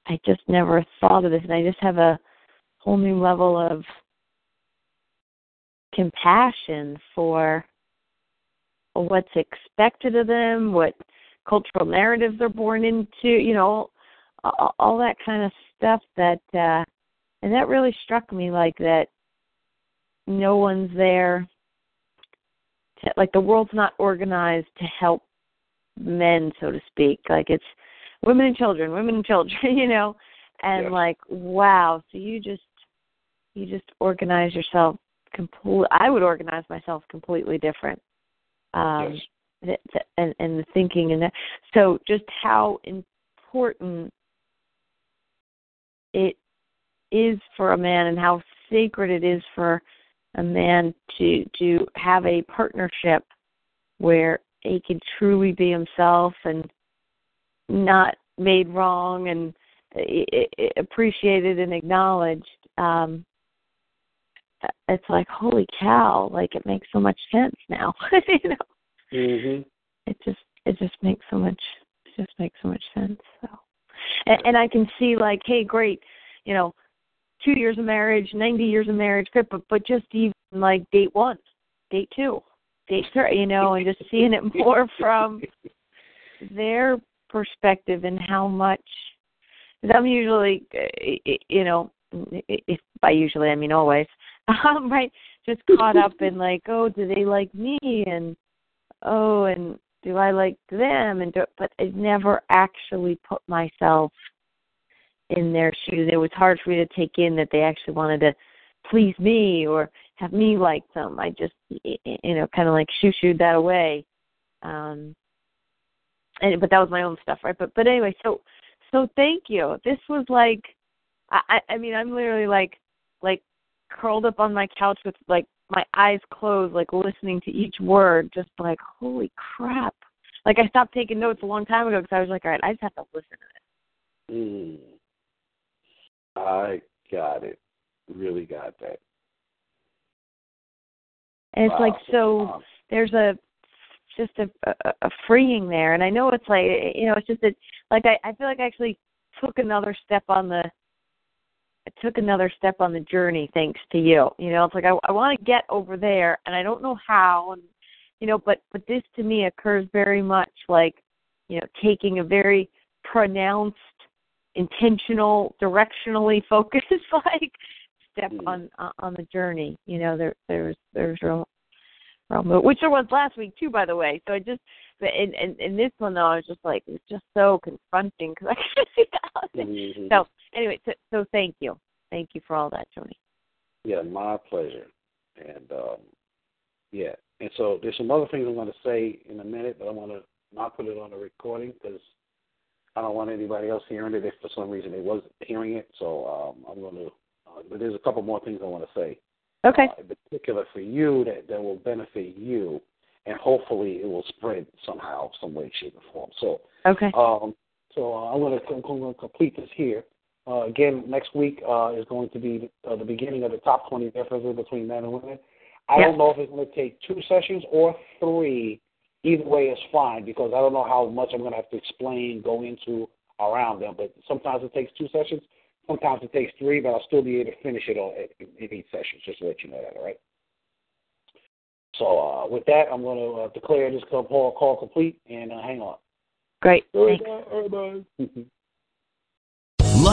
Speaker 3: I just never thought of this, and I just have a whole new level of compassion for what's expected of them, what cultural narratives they're born into, you know, all, all that kind of stuff that uh and that really struck me like that no one's there to, like the world's not organized to help men so to speak like it's women and children women and children you know and yeah. like wow so you just you just organize yourself complete i would organize myself completely different um yes. And and the thinking and that. So just how important it is for a man and how sacred it is for a man to to have a partnership where he can truly be himself and not made wrong and eh, eh, eh, appreciated and acknowledged. Um it's like holy cow like it makes so much sense now you know
Speaker 2: mhm
Speaker 3: it just it just makes so much it just makes so much sense so and, and i can see like hey great you know two years of marriage, 90 years of marriage, great, but but just even like date one, date two, date three, you know, and just seeing it more from their perspective and how much. I'm usually, eh, you know, if by usually I mean always, um, right? Just caught up in like, oh, do they like me? And oh, and do I like them? And do, but I never actually put myself in their shoes. It was hard for me to take in that they actually wanted to please me or have me like them. I just, you know, kind of like shoo shooed that away. Um, and but that was my own stuff, right? But but anyway, so so thank you. This was like, I I mean, I'm literally like like curled up on my couch with like my eyes closed, like listening to each word, just like holy crap. Like I stopped taking notes a long time ago because I was like, all right, I just have to listen to
Speaker 2: this. Mm. I got it. Really got that.
Speaker 3: And it's wow. like so. There's a just a, a, a freeing there, and I know it's like you know it's just that like I I feel like I actually took another step on the took another step on the journey thanks to you. You know, it's like I I want to get over there and I don't know how and you know, but but this to me occurs very much like, you know, taking a very pronounced intentional, directionally focused like step mm. on on the journey. You know, there there's there's real, which there was last week too, by the way. So I just in in, in this one though, I was just like it's just so confronting because I can see that. Mm-hmm. So anyway, so, so thank you, thank you for all that, Tony.
Speaker 2: Yeah, my pleasure, and um, yeah, and so there's some other things I'm going to say in a minute, but I want to not put it on the recording because I don't want anybody else hearing it if for some reason they wasn't hearing it. So um, I'm going to. Uh, but there's a couple more things I want to say.
Speaker 3: Okay.
Speaker 2: Uh, in particular for you that that will benefit you, and hopefully it will spread somehow, some way, shape, or form. So.
Speaker 3: Okay.
Speaker 2: Um. So uh, I'm going to I'm going to complete this here. Uh, again, next week uh, is going to be uh, the beginning of the top 20 differences between men and women. I don't know if it's going to take two sessions or three either way is fine because I don't know how much I'm going to have to explain, go into around them. But sometimes it takes two sessions, sometimes it takes three, but I'll still be able to finish it all in each session. Just to let you know that, all right? So uh, with that, I'm going to uh, declare this call, call complete and uh, hang on.
Speaker 3: Great.
Speaker 2: Thanks. Bye. Bye.